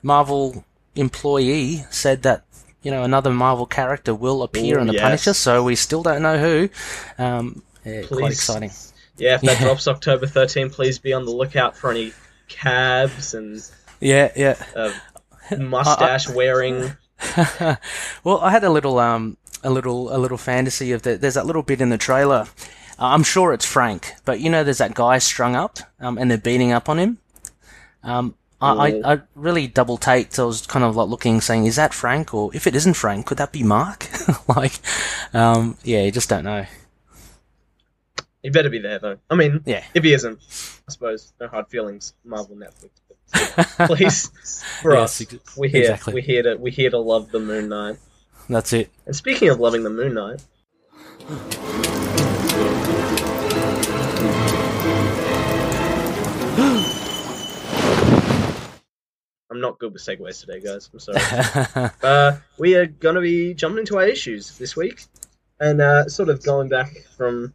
Marvel employee said that you know another Marvel character will appear Ooh, in the yes. Punisher. So we still don't know who. Um, yeah, quite exciting. Yeah, if that Yeah. drops October 13, please be on the lookout for any cabs and Yeah, yeah. uh, mustache wearing. well, I had a little um a little a little fantasy of that. There's that little bit in the trailer. Uh, I'm sure it's Frank, but you know, there's that guy strung up, um, and they're beating up on him. Um, I. I, I really double taked. I was kind of like looking, saying, "Is that Frank? Or if it isn't Frank, could that be Mark?" like, um, yeah, you just don't know. He better be there though. I mean, Yeah. if he isn't, I suppose no hard feelings. Marvel Netflix, please, for Yes, us, we're here. exactly. We're here to we're here to love the Moon Knight. That's it. And speaking of loving the Moon Knight, I'm not good with segues today, guys. I'm sorry. uh, we are going to be jumping into our issues this week, and uh, sort of going back from,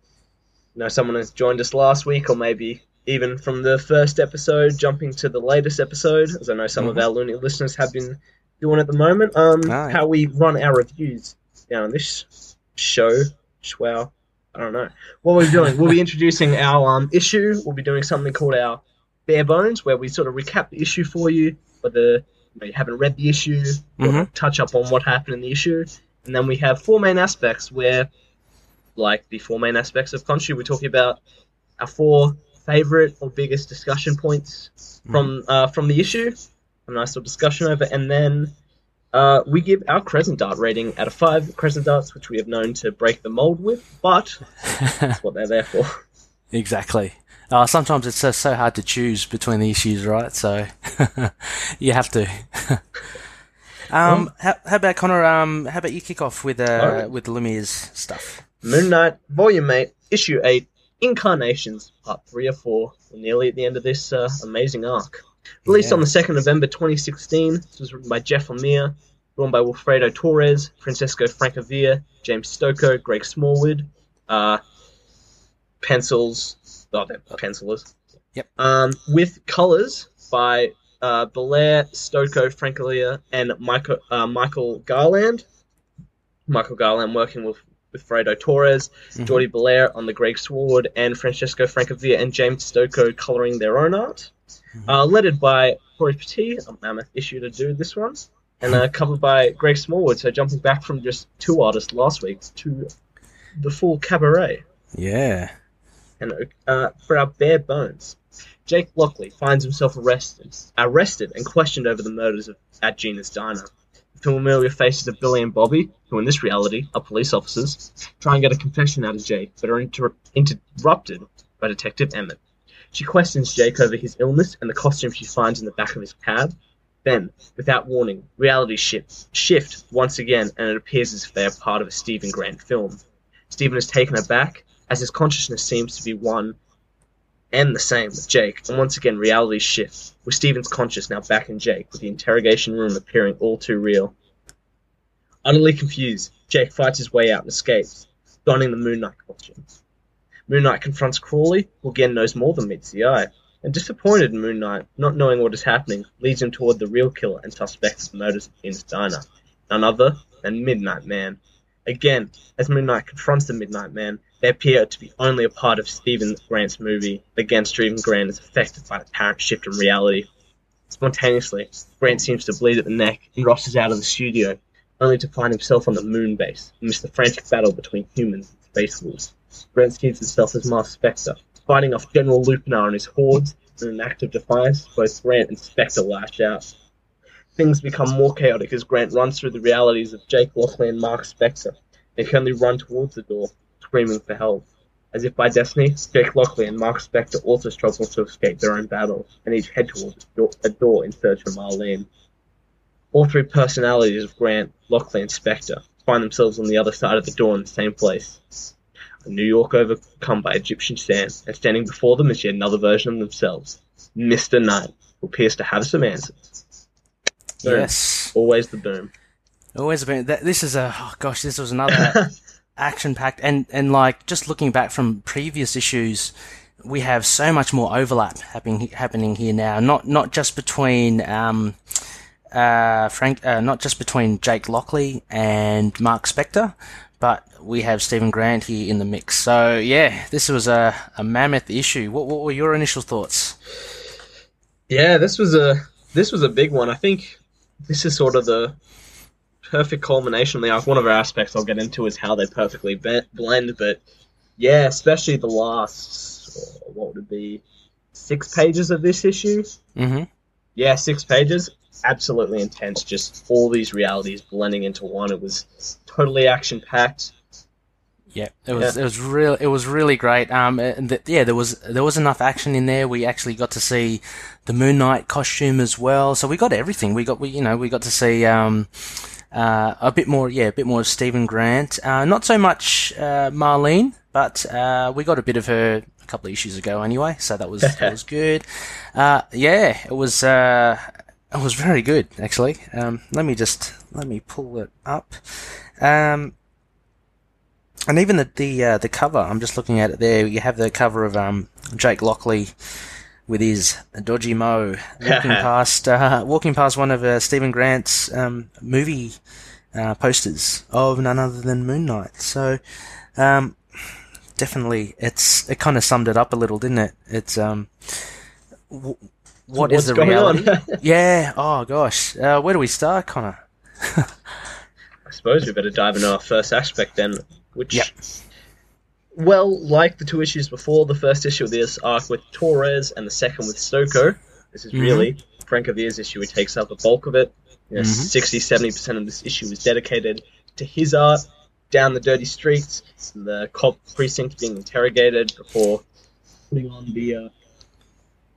you know, someone has joined us last week, or maybe even from the first episode, jumping to the latest episode, as I know some of Mhm. our loony listeners have been doing at the moment. Um, how we run our reviews down on this show, wow, I don't know what we're doing. we'll be introducing our um, issue. We'll be doing something called our bare bones, where we sort of recap the issue for you, whether you, know, you haven't read the issue, Mhm. touch up on what happened in the issue, and then we have four main aspects where, like the four main aspects of Khonshu, we're talking about our four favorite or biggest discussion points from uh, from the issue. A nice little discussion over, and then uh, we give our crescent dart rating out of five crescent darts, which we have known to break the mold with, but that's what they're there for. Exactly. Uh, sometimes it's so, so hard to choose between the issues, right? So you have to. um, how, how about Connor? Um, how about you kick off with uh, Alright. with Lemire's stuff? Moon Knight, Volume 8, Issue 8, Incarnations, Part 3 or 4. We're nearly at the end of this uh, amazing arc. Released Yeah. on the 2nd November 2016, this was written by Jeff Lemire, drawn by Wilfredo Torres, Francesco Francavilla, James Stocco, Greg Smallwood, uh, pencils, oh, they're pencilers. Yep. Um, with colors by uh, Bellaire, Stocco, Francavilla, and Michael, uh, Michael Garland. Michael Garland working with, with Fredo Torres, Mhm. Jordie Bellaire on the Greg Sword, and Francesco Francavilla and James Stocco coloring their own art. Uh, lettered by Cory Petit, a mammoth issue to do this one, and uh, covered by Greg Smallwood. So jumping back from just two artists last week to the full cabaret. Yeah. And uh, for our bare bones, Jake Lockley finds himself arrested, arrested and questioned over the murders of, at Gina's diner. The familiar faces of Billy and Bobby, who in this reality are police officers, try and get a confession out of Jake, but are inter- interrupted by Detective Emmett. She questions Jake over his illness and the costume she finds in the back of his cab. Then, without warning, reality shift, shift once again, and it appears as if they are part of a Stephen Grant film. Stephen is taken aback, as his consciousness seems to be one and the same with Jake, and once again reality shifts, with Stephen's conscious now back in Jake, with the interrogation room appearing all too real. Utterly confused, Jake fights his way out and escapes, donning the Moon Knight costume. Moon Knight confronts Crawley, who again knows more than meets the eye, and disappointed in Moon Knight, not knowing what is happening, leads him toward the real killer and suspects murders in his diner, none other than Midnight Man. Again, as Moon Knight confronts the Midnight Man, they appear to be only a part of Stephen Grant's movie. Again, Stephen Grant is affected by the apparent shift in reality. Spontaneously, Grant seems to bleed at the neck and rushes out of the studio, only to find himself on the moon base amidst the frantic battle between humans and space wolves. Grant sees himself as Mark Spector, fighting off General Lupinar and his hordes. In an act of defiance, both Grant and Spector lash out. Things become more chaotic as Grant runs through the realities of Jake Lockley and Mark Spector. They can only run towards the door, screaming for help. As if by destiny, Jake Lockley and Mark Spector also struggle to escape their own battles, and each head towards a door, in search of Marlene. All three personalities of Grant, Lockley, and Spector find themselves on the other side of the door in the same place. A New York overcome by Egyptian sand, and standing before them is yet another version of themselves, Mr. Knight, who appears to have some answers. Boom. Yes. Always the boom. Always been. That, this is a. Oh gosh, this was another action packed and and like just looking back from previous issues, we have so much more overlap happening happening here now. Not not just between um, uh, Frank, uh, not just between Jake Lockley and Mark Spector, but we have Stephen Grant here in the mix. So yeah, this was a, a mammoth issue. What what were your initial thoughts? Yeah, this was a this was a big one. I think this is sort of the perfect culmination arc. One of our aspects I'll get into is how they perfectly be- blend, but yeah, especially the last oh, what would it be six pages of this issue. Mm-hmm. Yeah, six pages. Absolutely intense. Just all these realities blending into one. It was totally action packed. Yeah, it was it was real. It was really great. Um, th- yeah, there was there was enough action in there. We actually got to see the Moon Knight costume as well. So we got everything. We got we you know we got to see um, uh, a bit more. Yeah, a bit more of Stephen Grant. Uh, not so much uh, Marlene, but uh, we got a bit of her a couple of issues ago anyway. So that was that was good. Uh, yeah, it was. Uh, it was very good actually. Um, let me just let me pull it up. Um, and even the the uh, the cover, I'm just looking at it there. You have the cover of um, Jake Lockley with his dodgy mo walking past uh, walking past one of uh, Stephen Grant's um, movie uh, posters of none other than Moon Knight. So um, definitely, it's it kind of summed it up a little, didn't it? It's um, w- what is What's the going reality? yeah. Oh gosh, uh, where do we start, Connor? I suppose we better dive into our first aspect then, which Yep. Well, like the two issues before, the first issue of this arc with Torres and the second with Stocco, this is Mhm. really Francavilla's issue. He takes up the bulk of it. You know, Mhm. 60 70% of this issue is dedicated to his art, down the dirty streets, the cop precinct being interrogated before putting on the uh,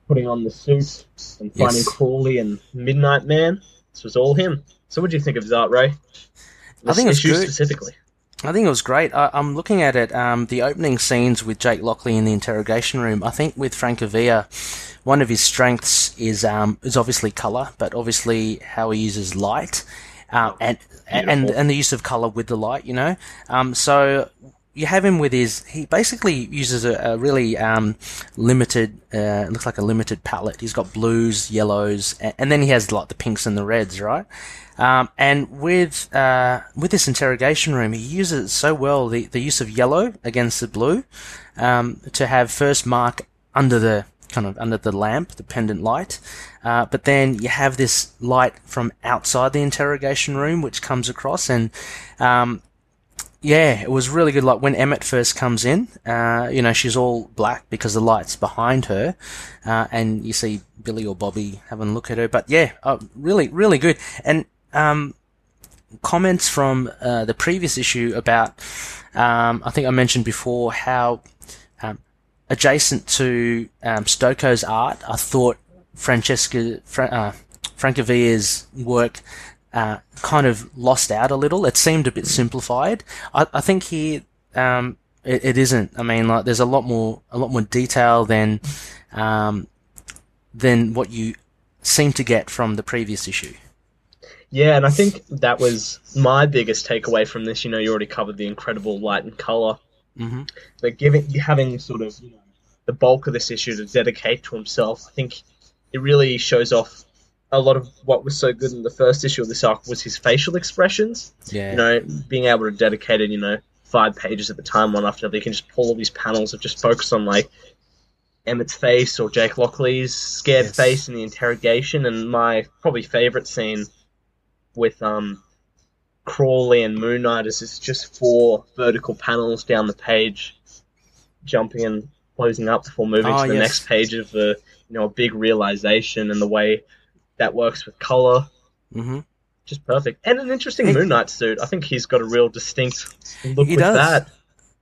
putting on the suit and finding Yes. Crawley and Midnight Man. This was all him. So, what do you think of his art, Ray? This think it's issue good. specifically. I think it was great. I, I'm looking at it, um, the opening scenes with Jake Lockley in the interrogation room. I think with Francavilla, one of his strengths is um, is obviously color, but obviously how he uses light, uh, and and and the use of color with the light. You know, um, so you have him with his. He basically uses a, a really um, limited. Uh, looks like a limited palette. He's got blues, yellows, and, and then he has like the pinks and the reds, right? Um, and with uh, with this interrogation room, he uses it so well the, the use of yellow against the blue um, to have first mark under the kind of under the lamp, the pendant light, uh, but then you have this light from outside the interrogation room which comes across, and um, yeah, it was really good. Like when Emmett first comes in, uh, you know, she's all black because the light's behind her, uh, and you see Billy or Bobby having a look at her. But yeah, uh, really, really good. And um, comments from uh, the previous issue about, um, I think I mentioned before how um, adjacent to um, art, I thought Francesca Fra- uh, Francavilla's work uh, kind of lost out a little. It seemed a bit simplified. I, I think here um, it, it isn't. I mean, like there's a lot more a lot more detail than um, than what you seem to get from the previous issue. Yeah, and I think that was my biggest takeaway from this. You know, you already covered the incredible light and color, hmm but giving having sort of you know the bulk of this issue to dedicate to himself, I think it really shows off a lot of what was so good in the first issue of this arc was his facial expressions. Yeah. You know, being able to dedicate it, you know, five pages at the time, one after another. You can just pull all these panels of just focus on like Emmett's face or Jake Lockley's scared Yes. face in the interrogation, and my probably favorite scene with um Crawley and Moon Knight is it's just four vertical panels down the page, jumping and closing up before moving Oh, to the yes. next page of the you know a big realization and the way that works with color Mm-hmm. just perfect. And an interesting He- Moon Knight suit. I think he's got a real distinct look with does. that.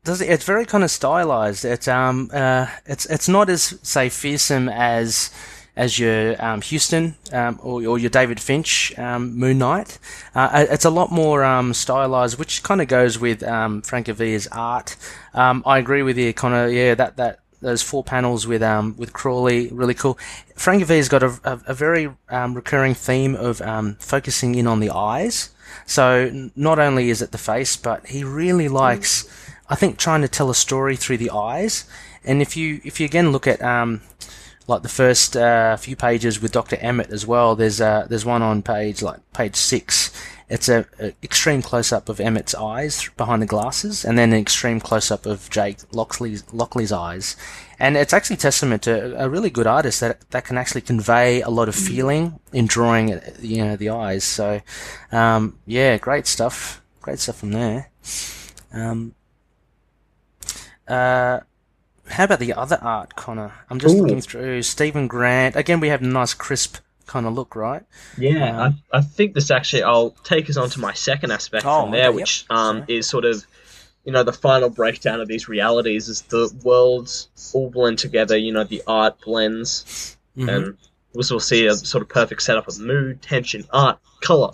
Does it, it's very kind of stylized. It's um uh it's it's not as say fearsome as as your um, Huston um, or, or your David Finch um, Moon Knight. Uh, it's a lot more um, stylized, which kind of goes with um, Francavilla's art. I agree with you, Connor. Yeah, that that those four panels with um with Crawley really cool. Francavilla's got a, a, a very um, recurring theme of um, focusing in on the eyes. So not only is it the face, but he really likes, I think, trying to tell a story through the eyes. And if you if you again look at um, like the first uh, few pages with Dr. Emmett as well, there's uh, there's one on page like page six. It's a, a extreme close up of Emmett's eyes behind the glasses, and then an extreme close up of Jake Lockley's, Lockley's eyes. And it's actually testament to a really good artist that that can actually convey a lot of feeling in drawing, uh, you know, the eyes. So, um, yeah, great stuff. Great stuff from there. Um, uh, how about the other art, Connor? I'm just Ooh. looking through Stephen Grant. Again, we have a nice crisp kind of look, right? Yeah, Um, I, I think this actually I'll take us on to my second aspect Oh, from there, okay, which yep. um, is sort of you know the final breakdown of these realities is the worlds all blend together. You know the art blends, Mhm. and we'll we'll see a sort of perfect setup of mood, tension, art, color.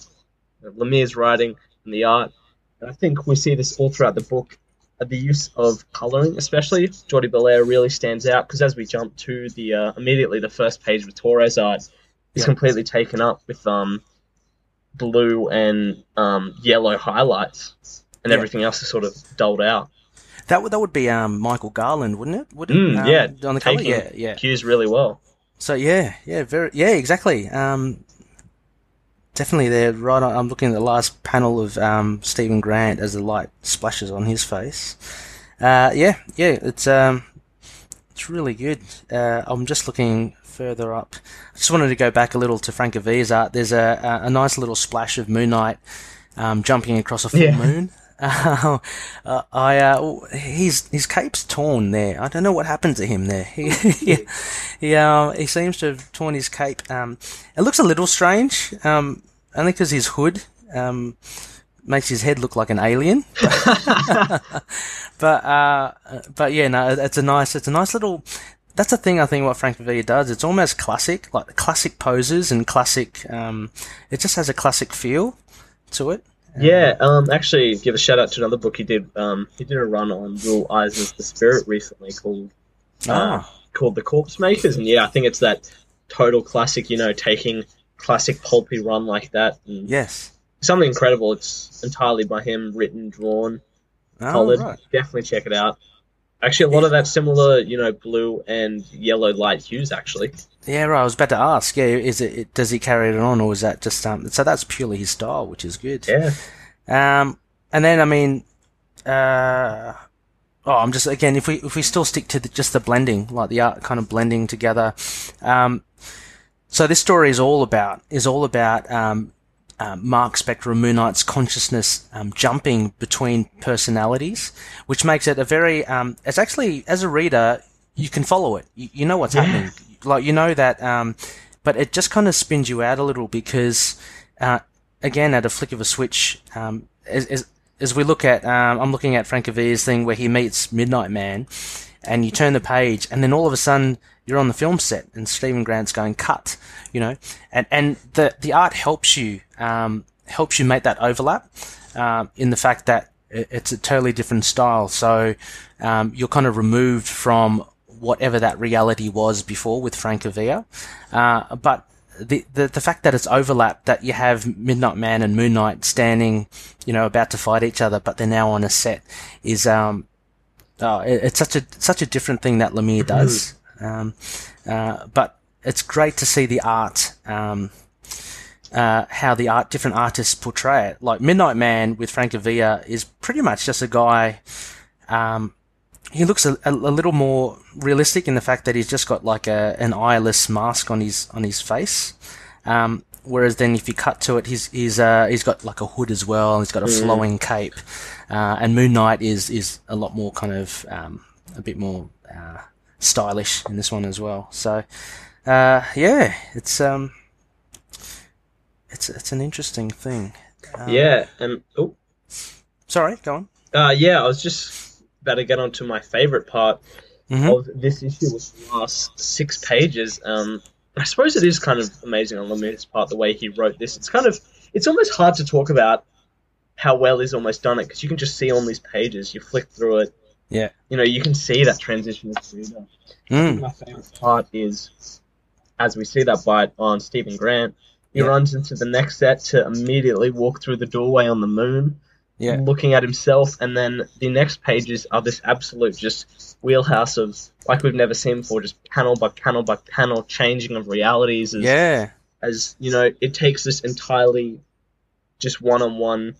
Lemire's writing and the art. And I think we see this all throughout the book. Uh, The use of coloring, especially Jordie Bellaire, really stands out because as we jump to the uh, immediately the first page with Torres art, is Yeah. completely taken up with um, blue and um, yellow highlights, and Yeah. everything else is sort of dulled out. That would that would be um, Michael Garland, wouldn't it? Would it? Mm, Um, yeah, on the cover. Yeah, yeah. cues really well. So yeah, yeah, very, yeah, exactly. Um, definitely there. Right, on, I'm looking at the last panel of um, Stephen Grant as the light splashes on his face. Uh, yeah, yeah, it's um, it's really good. Uh, I'm just looking further up. I just wanted to go back a little to Francavilla's art. There's a, a, a nice little splash of Moon Knight um, jumping across a full Yeah. moon. Uh, uh, I uh, his his cape's torn there. I don't know what happened to him there. He he, he, uh, he seems to have torn his cape. Um, it looks a little strange, um, only because his hood um, makes his head look like an alien. but uh, but yeah, no, it's a nice it's a nice little. That's the thing I think what Francavilla does. It's almost classic, like classic poses and classic. Um, it just has a classic feel to it. Yeah, um, actually, give a shout out to another book he did. Um, he did a run on Will Eisner's The Spirit recently called uh, Ah. called The Corpse Makers, and yeah, I think it's that total classic. You know, taking classic pulpy run like that, and Yes. something incredible. It's entirely by him, written, drawn, Oh, colored. right. Definitely check it out. Actually, a lot of that similar, you know, blue and yellow light hues. Actually, Yeah, right. I was about to ask. Yeah, is it? it- Does he carry it on, or is that just um? So that's purely his style, which is good. yeah, Um, and then I mean, uh, oh, I'm just again if we if we still stick to the, just the blending, like the art kind of blending together. Um, so this story is all about is all about um, uh, Mark Spector and Moon Knight's consciousness um, jumping between personalities, which makes it a very. Um, it's actually as a reader you can follow it. You, you know what's Yeah. happening. Like you know that, um, but it just kind of spins you out a little because, uh, again, at a flick of a switch, um, as, as, as we look at, um, I'm looking at Frank Francavilla's thing where he meets Midnight Man, and you turn the page, and then all of a sudden you're on the film set, and Stephen Grant's going cut, you know, and and the the art helps you um, helps you make that overlap um, in the fact that it's a totally different style, so um, you're kind of removed from whatever that reality was before with Francavilla, uh, but the, the the fact that it's overlapped, that you have Midnight Man and Moon Knight standing, you know, about to fight each other, but they're now on a set, is um, oh, it, it's such a such a different thing that Lemire does. Um, uh, but it's great to see the art, um, uh, how the art different artists portray it. Like Midnight Man with Frank Francavilla is pretty much just a guy. Um, he looks a, a, a little more realistic in the fact that he's just got like a an eyeless mask on his on his face. Um, whereas then if you cut to it, he's he's uh, he's got like a hood as well. And he's got a flowing cape, uh, and Moon Knight is is a lot more kind of um, a bit more uh, stylish in this one as well. So uh, yeah, it's um, it's it's an interesting thing. Um, yeah, and oh, Sorry, go on. uh, yeah, I was just about to get on to my favorite part Mhm. of this issue was the last six pages. Um, I suppose it is kind of amazing on Lemire's part the way he wrote this. It's kind of it's almost hard to talk about how well he's almost done it because you can just see on these pages. You flick through it, Yeah. you know, you can see that transition as a reader. Mm. My favorite part is as we see that bite on Stephen Grant. He Yeah. runs into the next set to immediately walk through the doorway on the moon Yeah. looking at himself, and then the next pages are this absolute just wheelhouse of like we've never seen before, just panel by panel by panel changing of realities. As, Yeah. as you know, it takes this entirely just one-on-one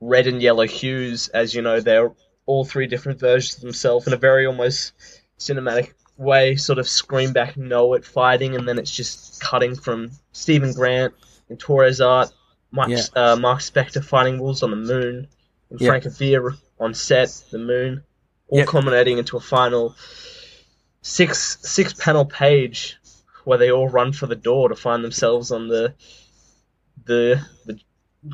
red and yellow hues, as you know, they're all three different versions of themselves in a very almost cinematic way, sort of scream back, know it, fighting, and then it's just cutting from Stephen Grant and Torres art, Mike, Yeah. uh, Mark Spector fighting wolves on the moon, and Yeah. Francavilla on set, the moon, all culminating into a final six six panel page where they all run for the door to find themselves on the the the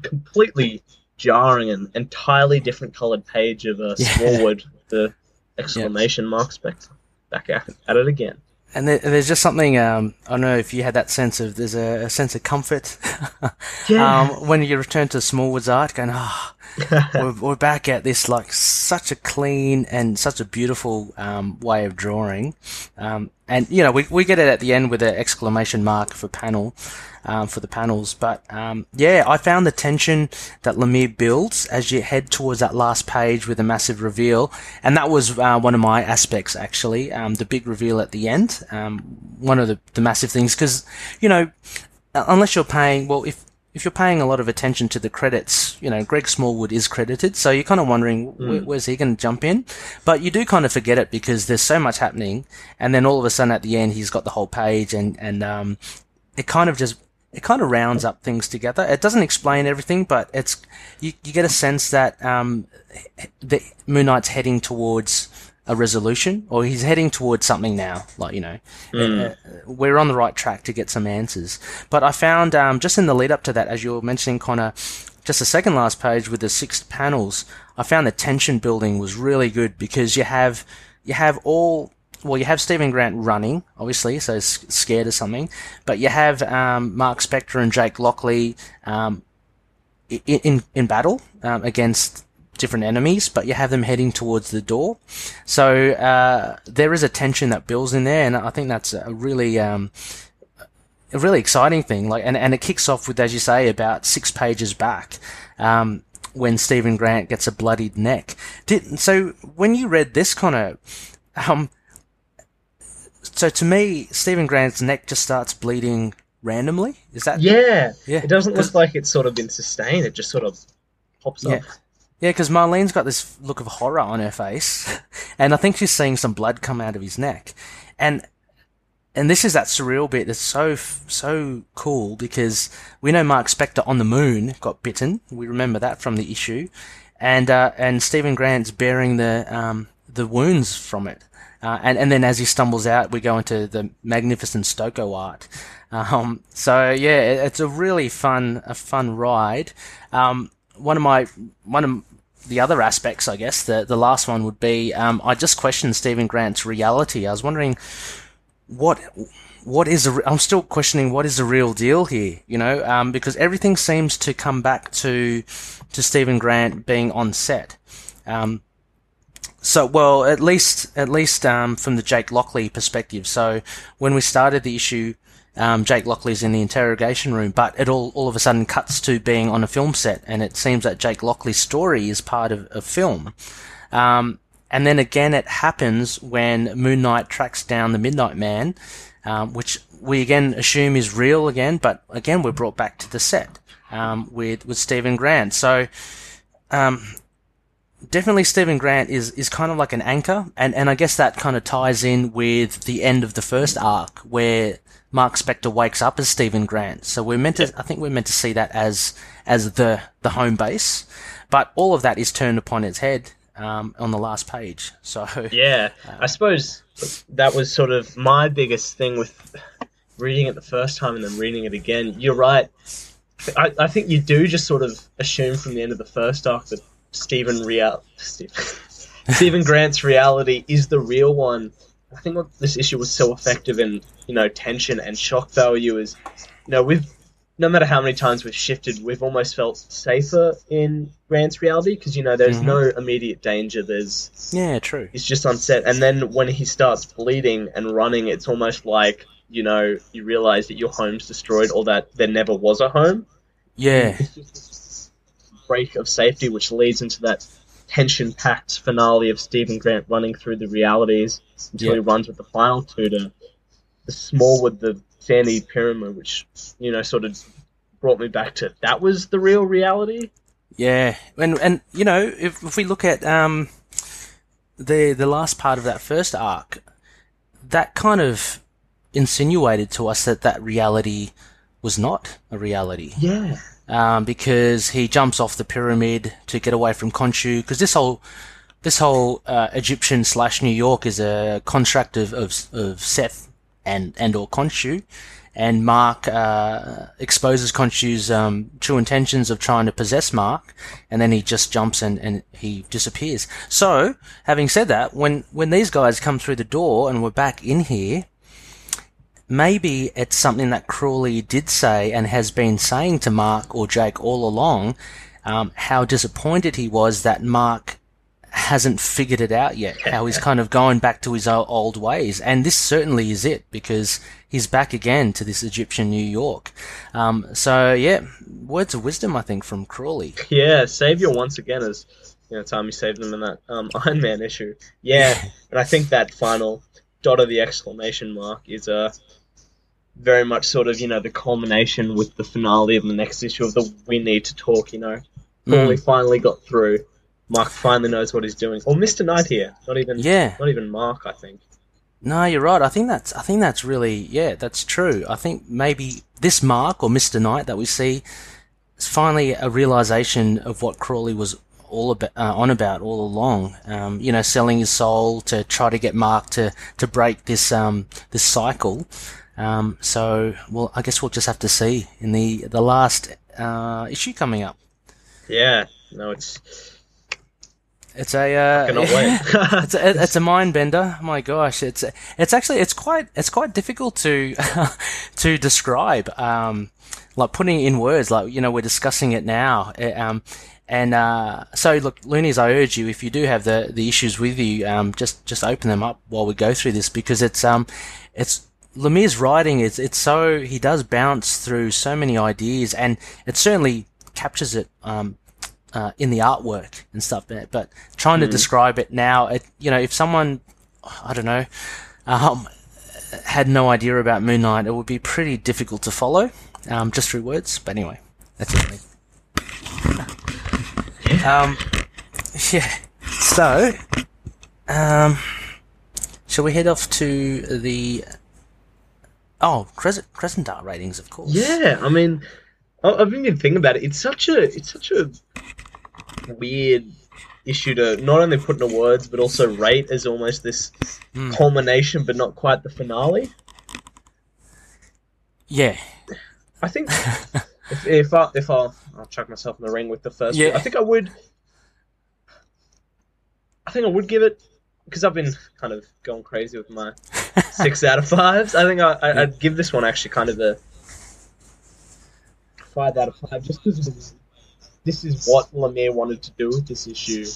completely jarring and entirely different colored page of a Yeah. Smallwood with the exclamation mark spectre back at, at it again. And there, there's just something, um, I don't know if you had that sense of, there's a, a sense of comfort. Yeah. um, when you return to Smallwood's art, going, ah, we're, we're back at this, like, such a clean and such a beautiful, um, way of drawing. Um, and, you know, we, we get it at the end with an exclamation mark for panel, um, for the panels. But, um, yeah, I found the tension that Lemire builds as you head towards that last page with a massive reveal. And that was, uh, one of my aspects, actually, um, the big reveal at the end. Um, one of the, the massive things, because, you know, unless you're paying, well, if, if you're paying a lot of attention to the credits, you know, Greg Smallwood is credited, so you're kind of wondering where, where's he going to jump in? But you do kind of forget it because there's so much happening, and then all of a sudden at the end he's got the whole page, and and um, it kind of just it kind of rounds up things together. It doesn't explain everything, but it's you, you get a sense that um, the Moon Knight's heading towards a resolution, or he's heading towards something now. Like you know, Mm. uh, we're on the right track to get some answers. But I found um, just in the lead up to that, as you were mentioning, Connor, just the second last page with the six panels, I found the tension building was really good because you have you have all well, you have Stephen Grant running, obviously, so he's scared of something, but you have um, Mark Spector and Jake Lockley um, i- in in battle um, against different enemies, but you have them heading towards the door. So uh, there is a tension that builds in there, and I think that's a really um, a really exciting thing. Like, and, and it kicks off with, as you say, about six pages back. Um, when Stephen Grant gets a bloodied neck. Did, so when you read this kind of, um, so to me, Stephen Grant's neck just starts bleeding randomly. Is that Yeah. Yeah. It doesn't look like it's sort of been sustained. It just sort of pops Yeah. up. Yeah, because Marlene's got this look of horror on her face, and I think she's seeing some blood come out of his neck, and and this is that surreal bit that's so so cool because we know Mark Spector on the moon got bitten. We remember that from the issue, and uh, and Stephen Grant's bearing the um, the wounds from it. Uh, and, and then as he stumbles out, we go into the magnificent Stocco art. Um, so yeah, it's a really fun, a fun ride. Um, one of my, one of the other aspects, I guess, the, the last one would be, um, I just questioned Stephen Grant's reality. I was wondering what, what is, a, I'm still questioning what is the real deal here, you know, um, because everything seems to come back to, to Stephen Grant being on set. Um, so, well, at least, at least, um, from the Jake Lockley perspective. So, when we started the issue, um, Jake Lockley's in the interrogation room, but it all, all of a sudden cuts to being on a film set, and it seems that Jake Lockley's story is part of a film. Um, and then again, it happens when Moon Knight tracks down the Midnight Man, um, which we again assume is real again, but again, we're brought back to the set, um, with, with Stephen Grant. So, um, definitely Stephen Grant is, is kind of like an anchor, and, and I guess that kind of ties in with the end of the first arc where Mark Spector wakes up as Stephen Grant. So we're meant to, I think we're meant to see that as as the the home base, but all of that is turned upon its head um, on the last page. So Yeah, I suppose that was sort of my biggest thing with reading it the first time and then reading it again. You're right. I, I think you do just sort of assume from the end of the first arc that Stephen real Stephen, Stephen Grant's reality is the real one. I think what this issue was so effective in you know tension and shock value is you know we've no matter how many times we've shifted, we've almost felt safer in Grant's reality because you know there's Mhm. no immediate danger. There's yeah, true. he's just on set and then when he starts bleeding and running it's almost like you know you realize that your home's destroyed or that there never was a home Yeah, it's just this break of safety which leads into that tension packed finale of stephen grant running through the realities until Yeah. he runs with the final two to the small with the sandy pyramid which you know sort of brought me back to that was the real reality yeah, and and you know if if we look at um the the last part of that first arc, that kind of insinuated to us that that reality was not a reality. yeah um, because he jumps off the pyramid to get away from Khonshu. Because this whole this whole uh, Egyptian slash New York is a construct of of, of Seth and and or Khonshu, and Mark uh, exposes Khonshu's um, true intentions of trying to possess Mark, and then he just jumps and, and he disappears. So, having said that, when when these guys come through the door and we're back in here, maybe it's something that Crawley did say and has been saying to Mark or Jake all along, um, how disappointed he was that Mark hasn't figured it out yet, how he's kind of going back to his old ways. And this certainly is it because he's back again to this Egyptian New York. Um, so yeah, words of wisdom, I think, from Crawley. Yeah, Savior once again is you know time he saved them in that um, Iron Man issue. Yeah, and I think that final dot of the exclamation mark is uh, very much sort of you know the culmination with the finale of the next issue of the we need to talk. You know, Paulie finally got through. Mark finally knows what he's doing. Or Mister Knight here, not even Yeah. not even Mark. I think. No, you're right. I think that's I think that's really yeah, that's true. I think maybe this Mark or Mister Knight that we see is finally a realization of what Crawley was all about uh, on about all along. Um, you know, selling his soul to try to get Mark to to break this um, this cycle. Um, so, well, I guess we'll just have to see in the the last uh, issue coming up. Yeah, no, it's It's a uh, it's a, it's a mind bender. My gosh, it's it's actually it's quite it's quite difficult to to describe. Um, like putting it in words, like you know we're discussing it now. Uh, Um, and uh, so look, Loonies, I urge you if you do have the the issues with you, um, just just open them up while we go through this because it's um it's Lemire's writing is it's so he does bounce through so many ideas and it certainly captures it um, uh, in the artwork and stuff. But, but trying to describe it now, it, you know, if someone, I don't know, um, had no idea about Moon Knight, it would be pretty difficult to follow um, just through words. But anyway, that's it. Um, yeah. So, um, shall we head off to the oh Crescent Crescent Dart ratings, of course. Yeah, I mean, I've been thinking about it. It's such a it's such a weird issue to not only put into words but also rate as almost this Hmm. culmination, but not quite the finale. Yeah. I think if, if I if I I'll chuck myself in the ring with the first, Yeah. one, I think I would. I think I would give it because I've been kind of going crazy with my six out of fives. I think I, I, I'd give this one actually kind of a five out of five, just because this is what Lemire wanted to do with this issue.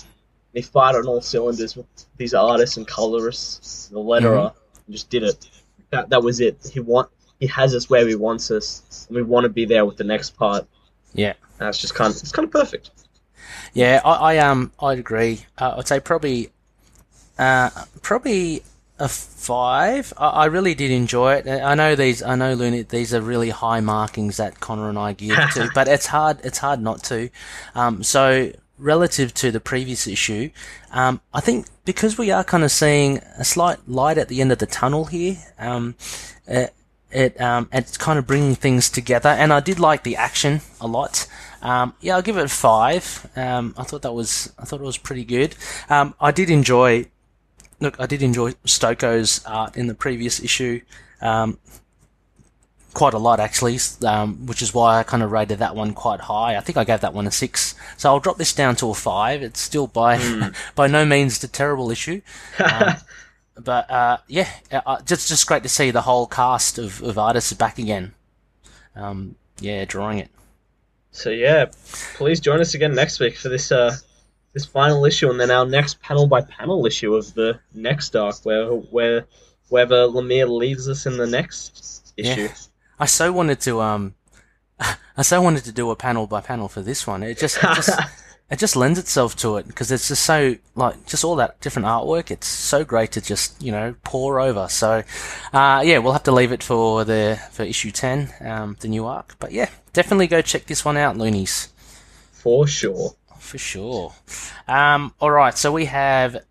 He fired on all cylinders with these artists and colorists, the letterer, mm-hmm. and just did it. That that was it. He want he has us where he wants us, we want to be there with the next part. Yeah. That's just kind of it's kind of perfect. Yeah, I, I um I'd agree. Uh, I'd say probably uh probably a five. I, I really did enjoy it. I know these I know Looney these are really high markings that Connor and I give to, but it's hard it's hard not to. Um so relative to the previous issue, um, I think because we are kind of seeing a slight light at the end of the tunnel here, um, it, it um, it's kind of bringing things together, and I did like the action a lot. Um, yeah, I'll give it five. Um, I thought that was I thought it was pretty good. Um, I did enjoy. Look, I did enjoy Stocco's art in the previous issue. Um, quite a lot actually, um, which is why I kind of rated that one quite high. I think I gave that one a six, so I'll drop this down to a five. It's still by by no means a terrible issue, um, but uh, yeah, uh, just just great to see the whole cast of, of artists back again. Um, yeah, drawing it. So yeah, please join us again next week for this uh this final issue, and then our next panel by panel issue of the next arc, where where wherever Lemire leaves us in the next issue. Yeah. I so wanted to um, I so wanted to do a panel by panel for this one. It just it just, it just lends itself to it because it's just so like just all that different artwork. It's so great to just you know pour over. So uh, yeah, we'll have to leave it for the for issue ten, um, the new arc. But yeah, definitely go check this one out, loonies. For sure. For sure. Um, all right, so we have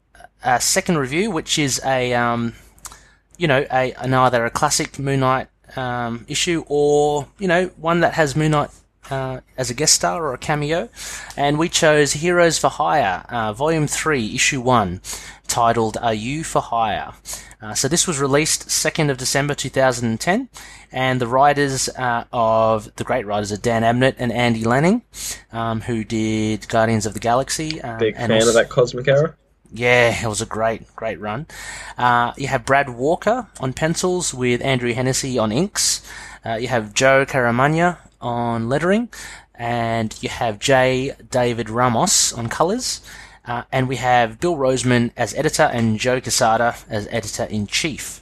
a second review, which is a, um, you know, a an either a classic Moon Knight um, issue or you know one that has Moon Knight uh, as a guest star or a cameo, and we chose Heroes for Hire, uh, Volume Three, Issue One, titled "Are You for Hire?" Uh, so this was released 2nd of December 2010, and the writers uh, of the great writers are Dan Abnett and Andy Lanning, um, who did Guardians of the Galaxy. Um, Big and fan also- of that cosmic era. yeah, it was a great, great run. Uh, you have Brad Walker on pencils with Andrew Hennessy on inks. Uh, you have Joe Caramagna on lettering. And you have Jay David Ramos on colours. Uh, and we have Bill Rosemann as editor and Joe Quesada as editor in chief.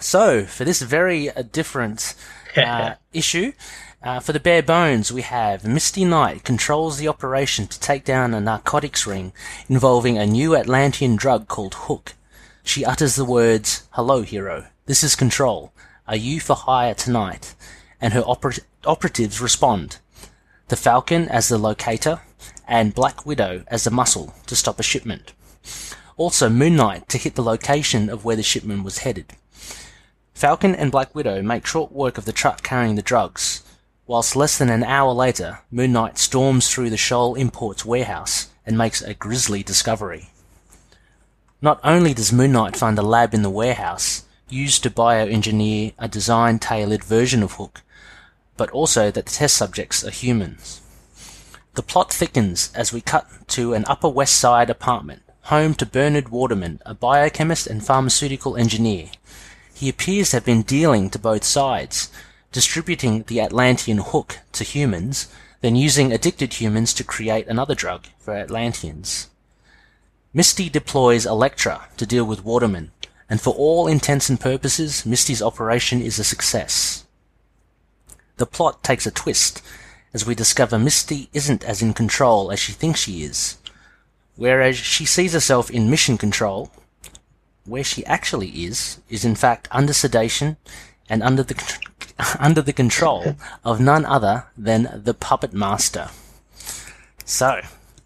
So, for this very uh, different uh, issue, uh, for the bare bones, we have Misty Knight controls the operation to take down a narcotics ring involving a new Atlantean drug called Hook. She utters the words, Hello, hero. This is Control. Are you for hire tonight? And her oper- operatives respond. The Falcon as the locator, and Black Widow as the muscle to stop a shipment. Also, Moon Knight to hit the location of where the shipment was headed. Falcon and Black Widow make short work of the truck carrying the drugs, whilst less than an hour later, Moon Knight storms through the Shoal Imports warehouse and makes a grisly discovery. Not only does Moon Knight find a lab in the warehouse used to bioengineer a design tailored version of Hook, but also that the test subjects are humans. The plot thickens as we cut to an Upper West Side apartment, home to Bernard Waterman, a biochemist and pharmaceutical engineer. He appears to have been dealing to both sides, distributing the Atlantean hook to humans, then using addicted humans to create another drug for Atlanteans. Misty deploys Elektra to deal with Waterman, and for all intents and purposes, Misty's operation is a success. The plot takes a twist as we discover Misty isn't as in control as she thinks she is. Whereas she sees herself in mission control, where she actually is, is in fact under sedation and under the, under the control of none other than the Puppet Master. So,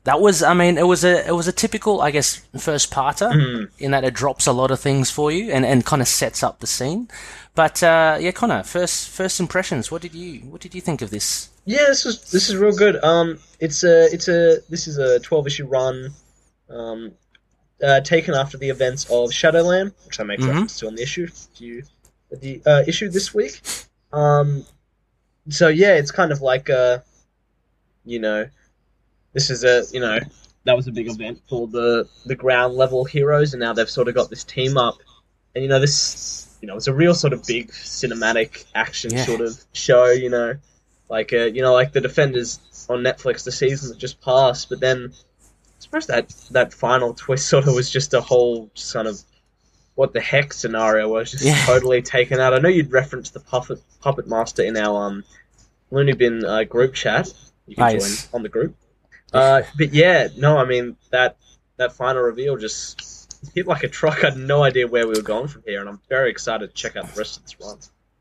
that was I mean it was a it was a typical I guess first parter Mm. in that it drops a lot of things for you and, and kind of sets up the scene. But uh, yeah, Connor, first first impressions. What did you what did you think of this? Yeah, this is this is real good. Um, it's a it's a this is a twelve issue run, um, uh, taken after the events of Shadowland, which I make Mhm. reference to on the issue. You, the uh, issue this week. Um, so yeah, it's kind of like uh, you know, this is a you know that was a big event for the the ground level heroes, and now they've sort of got this team up, and you know this you know it's a real sort of big cinematic action Yeah. sort of show, you know like uh, you know, like the Defenders on Netflix, the season that just passed. But then, I suppose that that final twist sort of was just a whole just kind of what the heck scenario was just Yeah. totally taken out. I know you'd referenced the puppet puppet master in our um Looney Bin uh, group chat. You can Nice. join on the group. Uh, but yeah, no, I mean that that final reveal just hit like a truck. I had no idea where we were going from here, and I'm very excited to check out the rest of this run.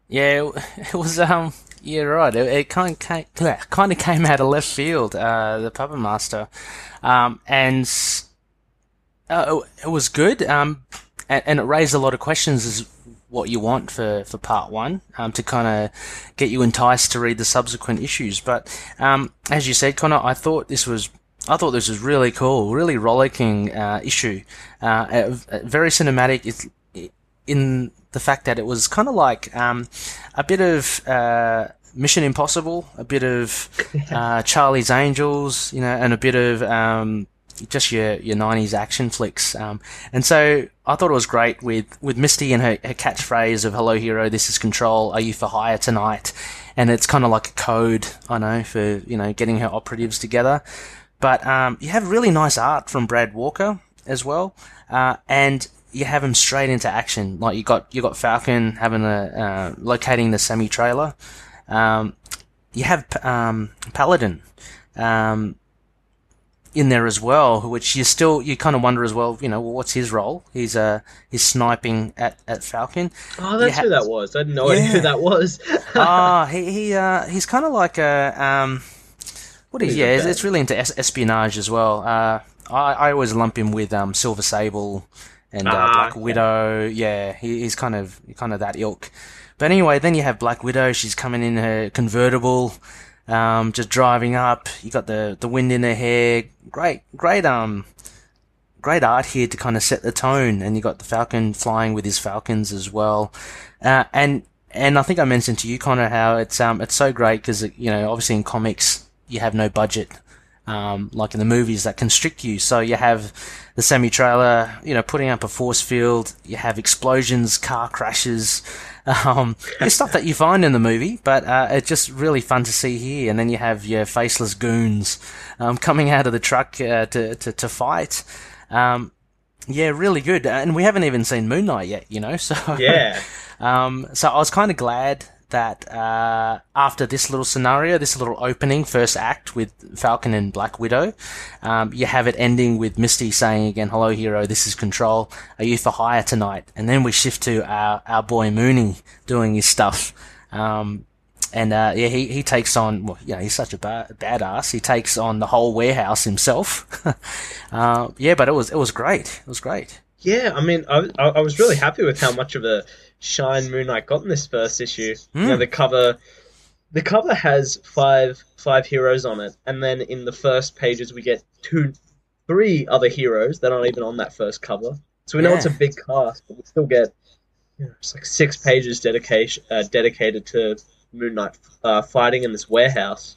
Yeah, it, was um yeah right. It, it kind of came, kind of came out of left field. Uh, the Puppet Master, um, and uh, it, was good. Um, and, and it raised a lot of questions. Is what you want for for part one um, to kind of get you enticed to read the subsequent issues. But um, as you said, Connor, I thought this was. I thought this was really cool, really rollicking uh, issue, uh, uh, very cinematic. It's in the fact that it was kind of like um, a bit of uh, Mission Impossible, a bit of uh, Charlie's Angels, you know, and a bit of um, just your your '90s action flicks. Um, and so I thought it was great with with Misty and her, her catchphrase of "Hello, hero, this is Control. Are you for hire tonight?" And it's kind of like a code, I know, for you know getting her operatives together. But um, you have really nice art from Brad Walker as well, uh, and you have him straight into action. Like you got you got Falcon having a uh, locating the semi trailer. Um, you have um, Paladin um, in there as well, which you still you kind of wonder as well. You know, well, what's his role? He's uh he's sniping at, at Falcon. Oh, that's Yeah. who that was. I had no idea who Yeah. that was. Ah, he he uh he's kind of like a um what is yeah it's, it's really into es- espionage as well. Uh, I I always lump him with um Silver Sable and uh, Ah, Black okay. Widow. Yeah, he, he's kind of kind of that ilk. But anyway, then you have Black Widow. She's coming in her convertible, um, just driving up. You got the the wind in her hair. Great, great um great art here to kind of set the tone, and you got the Falcon flying with his Falcons as well, uh, and and I think I mentioned to you, Connor, how it's um it's so great because you know obviously in comics you have no budget, um like in the movies that constrict you, so you have the semi trailer, you know, putting up a force field, you have explosions, car crashes. Um, it's stuff that you find in the movie, but uh, it's just really fun to see here. And then you have your faceless goons um, coming out of the truck uh, to, to to fight. Um, yeah, really good. And we haven't even seen Moon Knight yet, you know. So yeah. um, so I was kind of glad that uh, after this little scenario, this little opening first act with Falcon and Black Widow, um, you have it ending with Misty saying again, "Hello, hero. This is Control. Are you for hire tonight?" And then we shift to our our boy Mooney doing his stuff. Um, and uh, yeah, he, he takes on well, you know, he's such a ba- badass. He takes on the whole warehouse himself. uh, yeah, but it was it was great. It was great. Yeah, I mean, I, I, was really happy with how much of a shine Moon Knight got in this first issue. Mm. You know, Hmm. the cover, the cover has five five heroes on it, and then in the first pages we get two, three other heroes that aren't even on that first cover. So we know Yeah. it's a big cast, but we still get you know, it's like six pages dedication uh, dedicated to Moon Knight uh, fighting in this warehouse.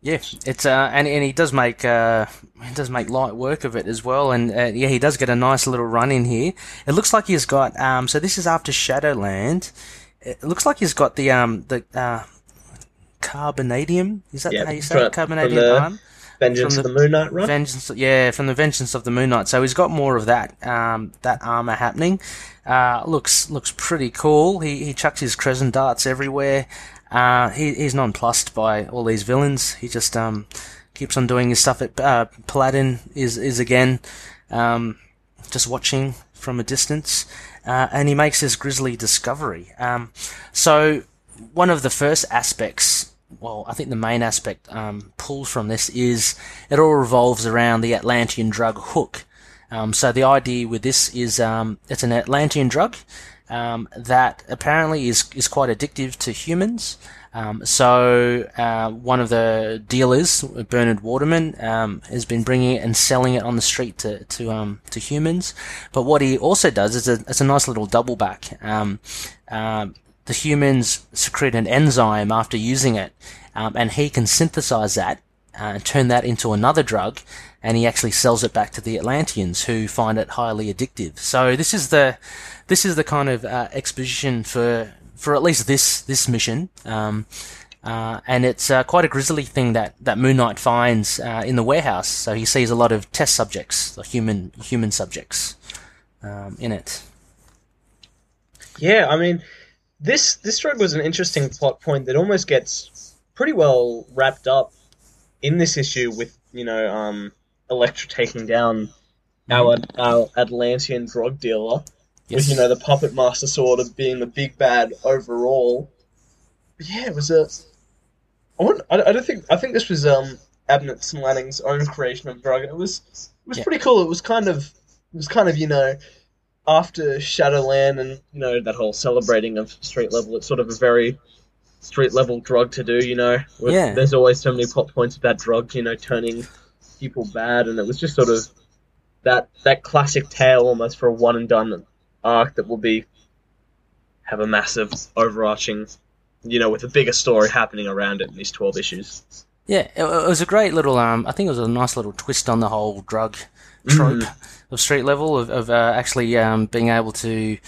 Yeah, it's uh, and and he does make uh, he does make light work of it as well, and uh, yeah, he does get a nice little run in here. It looks like he's got um, so this is after Shadowland. It looks like he's got the um the uh, carbonadium. Is that Yeah, how you say it? Carbonadium the- arm? Vengeance From of the Moon Knight run. Vengeance, yeah, from the Vengeance of the Moon Knight. So he's got more of that um, that armor happening. Uh, looks looks pretty cool. He he chucks his crescent darts everywhere. Uh, he, he's nonplussed by all these villains. He just um, keeps on doing his stuff. At uh, Paladin is is again um, just watching from a distance, uh, and he makes this grisly discovery. Um, so one of the first aspects, well, I think the main aspect um, pulled from this is it all revolves around the Atlantean drug hook. Um, so the idea with this is um, it's an Atlantean drug um, that apparently is is quite addictive to humans. Um, so uh, one of the dealers, Bernard Waterman, um, has been bringing it and selling it on the street to to um, to humans. But what he also does is a, it's a nice little double back. Um, um, the humans secrete an enzyme after using it, um, and he can synthesize that uh, and turn that into another drug, and he actually sells it back to the Atlanteans, who find it highly addictive. So this is the this is the kind of uh, exposition for for at least this this mission. Um, uh, and it's uh, quite a grisly thing that, that Moon Knight finds uh, in the warehouse. So he sees a lot of test subjects, the human human subjects, um, in it. Yeah, I mean, this this drug was an interesting plot point that almost gets pretty well wrapped up in this issue with you know um, Elektra taking down our our Atlantean drug dealer, with you know the puppet master sort of being the big bad overall. But yeah, it was a. I, I, I don't think I think this was um Abnett and Lanning's own creation of drug, it was it was Yeah. pretty cool. It was kind of it was kind of you know after Shadowland and you know that whole celebrating of street level, it's sort of a very street level drug to do. You know, With- Yeah. There's always so many plot points about drugs, you know, turning people bad, and it was just sort of that that classic tale almost for a one and done arc that will be have a massive overarching, you know, with a bigger story happening around it in these twelve issues. Yeah, it, it was a great little. Um, I think it was a nice little twist on the whole drug trope of street level of, of uh, actually um, being able to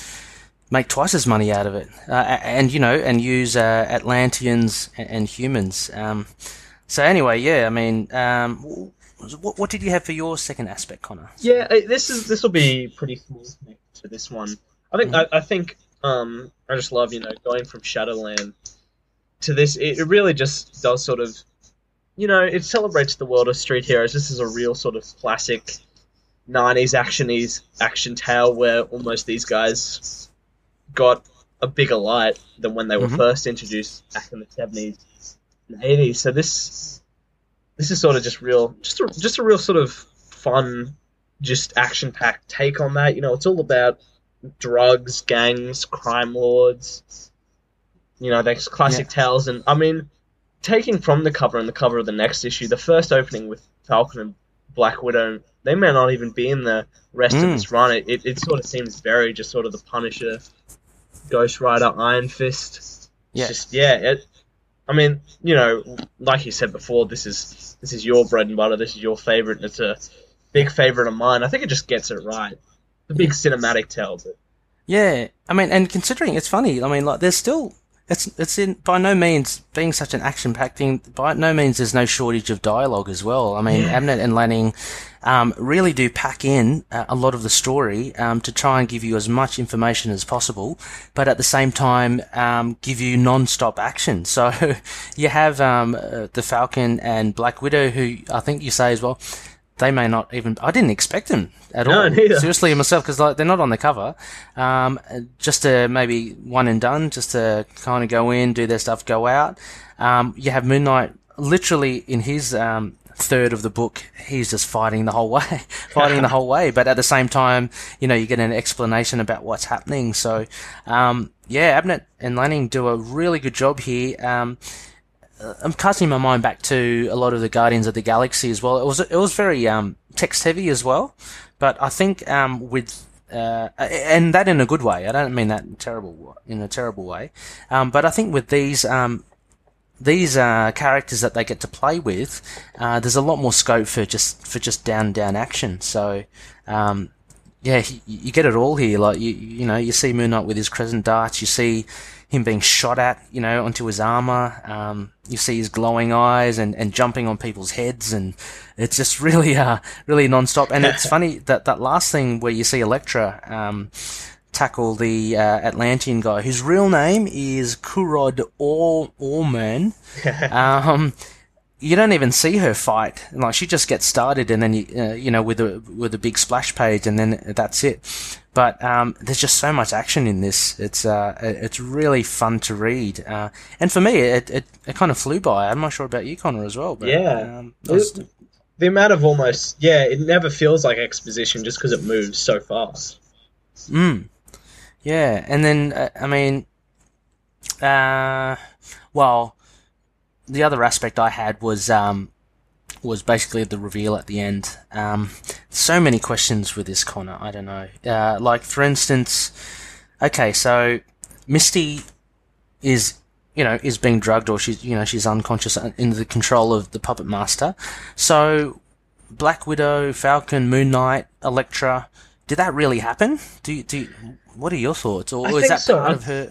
make twice as money out of it, uh, and you know, and use uh, Atlanteans and, and humans. Um, so anyway, yeah, I mean, um, what, what did you have for your second aspect, Connor? Yeah, uh, this is this will be pretty small connected to this one. I think I, I think um I just love you know going from Shadowland to this. It, it really just does sort of, you know, it celebrates the world of street heroes. This is a real sort of classic '90s actionies action tale where almost these guys got a bigger light than when they were Mhm. first introduced back in the '70s and '80s. So this this is sort of just real, just a, just a real sort of fun, just action packed take on that. You know, it's all about drugs, gangs, crime lords. You know, those classic tales, and I mean, taking from the cover and the cover of the next issue, the first opening with Falcon and Black Widow, they may not even be in the rest of Mm. this run. It, it, it sort of seems very just sort of the Punisher, Ghost Rider, Iron Fist. It's Yeah. just yeah. It, I mean, you know, like you said before, this is this is your bread and butter. This is your favorite, and it's a big favorite of mine. I think it just gets it right. The big cinematic tells it. Yeah, I mean, and considering it's funny, I mean, like there's still it's it's in by no means being such an action packed thing. By no means there's no shortage of dialogue as well. I mean, Yeah. Abnett and Lanning um, really do pack in uh, a lot of the story um, to try and give you as much information as possible, but at the same time um, give you non-stop action. So you have um, uh, the Falcon and Black Widow, who I think you say as well they may not even. I didn't expect them at No, all. neither. Seriously, myself, because like they're not on the cover. Um, just to maybe one and done, just to kind of go in, do their stuff, go out. Um, you have Moon Knight literally in his um, third of the book. He's just fighting the whole way, fighting the whole way. But at the same time, you know, you get an explanation about what's happening. So, um, yeah, Abnett and Lanning do a really good job here. Um, I'm casting my mind back to a lot of the Guardians of the Galaxy as well. It was it was very um, text heavy as well, but I think um, with uh, and that in a good way. I don't mean that in terrible in a terrible way, um, but I think with these um, these uh, characters that they get to play with, uh, there's a lot more scope for just for just down down action. So. Um, yeah, you, you get it all here. Like you, you know, you see Moon Knight with his crescent darts. You see him being shot at, you know, onto his armor. Um, you see his glowing eyes and, and jumping on people's heads, and it's just really, uh, really non-stop. And it's funny that that last thing where you see Elektra um, tackle the uh, Atlantean guy, whose real name is Kurod Or Orman. um, you don't even see her fight. Like she just gets started, and then you, uh, you know, with a with a big splash page, and then that's it. But um, there's just so much action in this. It's uh, it's really fun to read, uh, and for me, it, it, it kind of flew by. I'm not sure about you, Connor, as well. But, Yeah. um, was- the amount of almost yeah, it never feels like exposition just because it moves so fast. Mm. Yeah, and then uh, I mean, uh, well, the other aspect I had was um, was basically the reveal at the end. Um, so many questions with this Connor. I don't know. Uh, like for instance, okay, so Misty is you know is being drugged or she's you know she's unconscious in the control of the puppet master. So Black Widow, Falcon, Moon Knight, Elektra. Did that really happen? Do you, do you, what are your thoughts? Or I is think that so. part of her?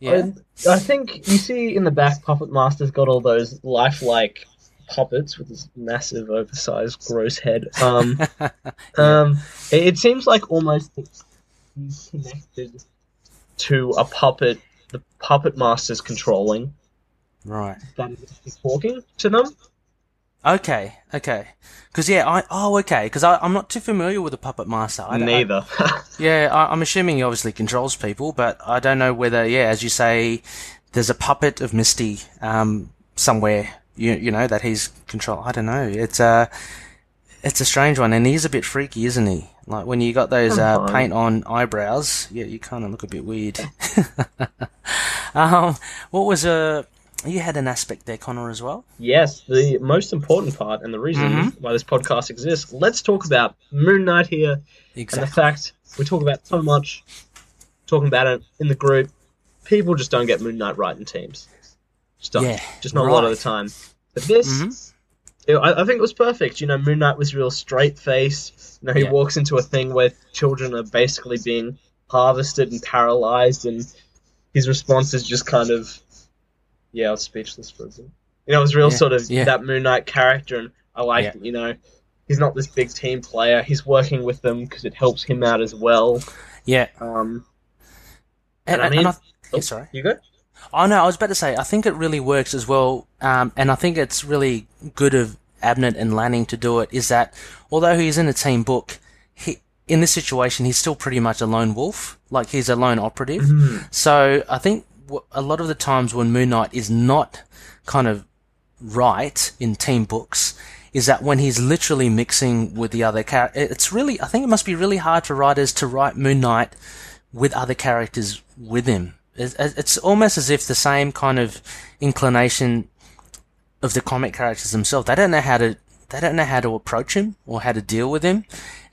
Yeah. I, I think you see in the back, Puppet Master's got all those lifelike puppets with his massive, oversized, gross head. Um, um, it, it seems like almost he's connected to a puppet. The puppet master's controlling Right. that is talking to them. Okay. Okay. Because yeah, I oh okay. Because I'm not too familiar with the puppet master. I, I- Neither. yeah, I, I'm assuming he obviously controls people, but I don't know whether yeah, as you say, there's a puppet of Misty um somewhere. You you know that he's control. I don't know. It's a it's a strange one, and he's a bit freaky, isn't he? Like when you got those uh, paint on eyebrows, yeah, you kind of look a bit weird. um, what was a you had an aspect there, Connor, as well. yes, the most important part and the reason Mhm. why this podcast exists. Let's talk about Moon Knight here and the fact we talk about so much, talking about it in the group, people just don't get Moon Knight right in teams. Just don't. Yeah, just not a lot of the time. But this, Mhm. it- I, I think it was perfect. You know, Moon Knight was real straight face. You know, he Yeah. walks into a thing where children are basically being harvested and paralyzed, and his response is just kind of, yeah, I was speechless for a bit. You know, it was real Yeah, sort of yeah. that Moon Knight character, and I like Yeah. You know, he's not this big team player. He's working with them because it helps him out as well. Yeah, Um, and, I and mean- I, yeah, sorry. you go. Oh no, I was about to say, I think it really works as well, um, and I think it's really good of Abnett and Lanning to do it. Is that although he's in a team book, he in this situation he's still pretty much a lone wolf, like he's a lone operative. Mm-hmm. So I think w- a lot of the times when Moon Knight is not kind of right in team books is that when he's literally mixing with the other characters, it's really I think it must be really hard for writers to write Moon Knight with other characters with him. It's, it's almost as if the same kind of inclination of the comic characters themselves. They don't know how to they don't know how to approach him or how to deal with him,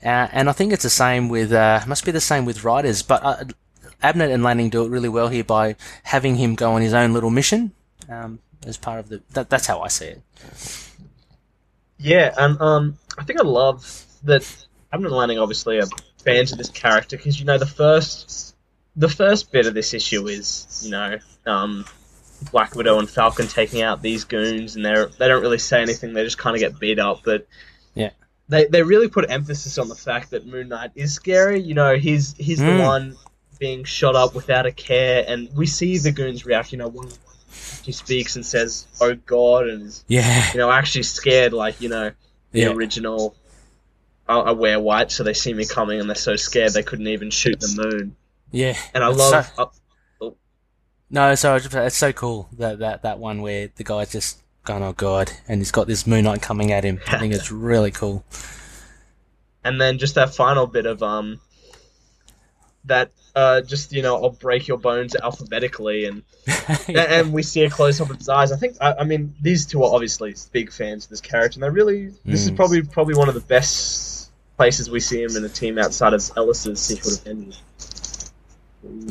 uh, and I think it's the same with uh, must be the same with writers. But uh, Abnett and Lanning do it really well here by having him go on his own little mission um, as part of the. That, that's how I see it. Yeah, and um, I think I love that. Abnett Lanning obviously are fans of this character because you know the first, the first bit of this issue is you know um, Black Widow and Falcon taking out these goons, and they're they don't really say anything. They just kind of get beat up, but Yeah. they they really put emphasis on the fact that Moon Knight is scary. You know, he's he's Mm. the one being shot up without a care, and we see the goons react. You know, one he speaks and says, "Oh God," and is Yeah, you know actually scared, like you know the Yeah. original I, I wear white, so they see me coming and they're so scared they couldn't even shoot the moon. Yeah, And I love. so- uh, no, sorry, it's so cool that that that one where the guy's just going, oh god, and he's got this Moon Knight coming at him. I think it's really cool. and then just that final bit of um that uh just you know I'll break your bones alphabetically and and, and we see a close up of his eyes. I think I, I mean these two are obviously big fans of this character and they really this is Mm. probably probably one of the best places we see him in a team outside of Ellis's Secret Avengers.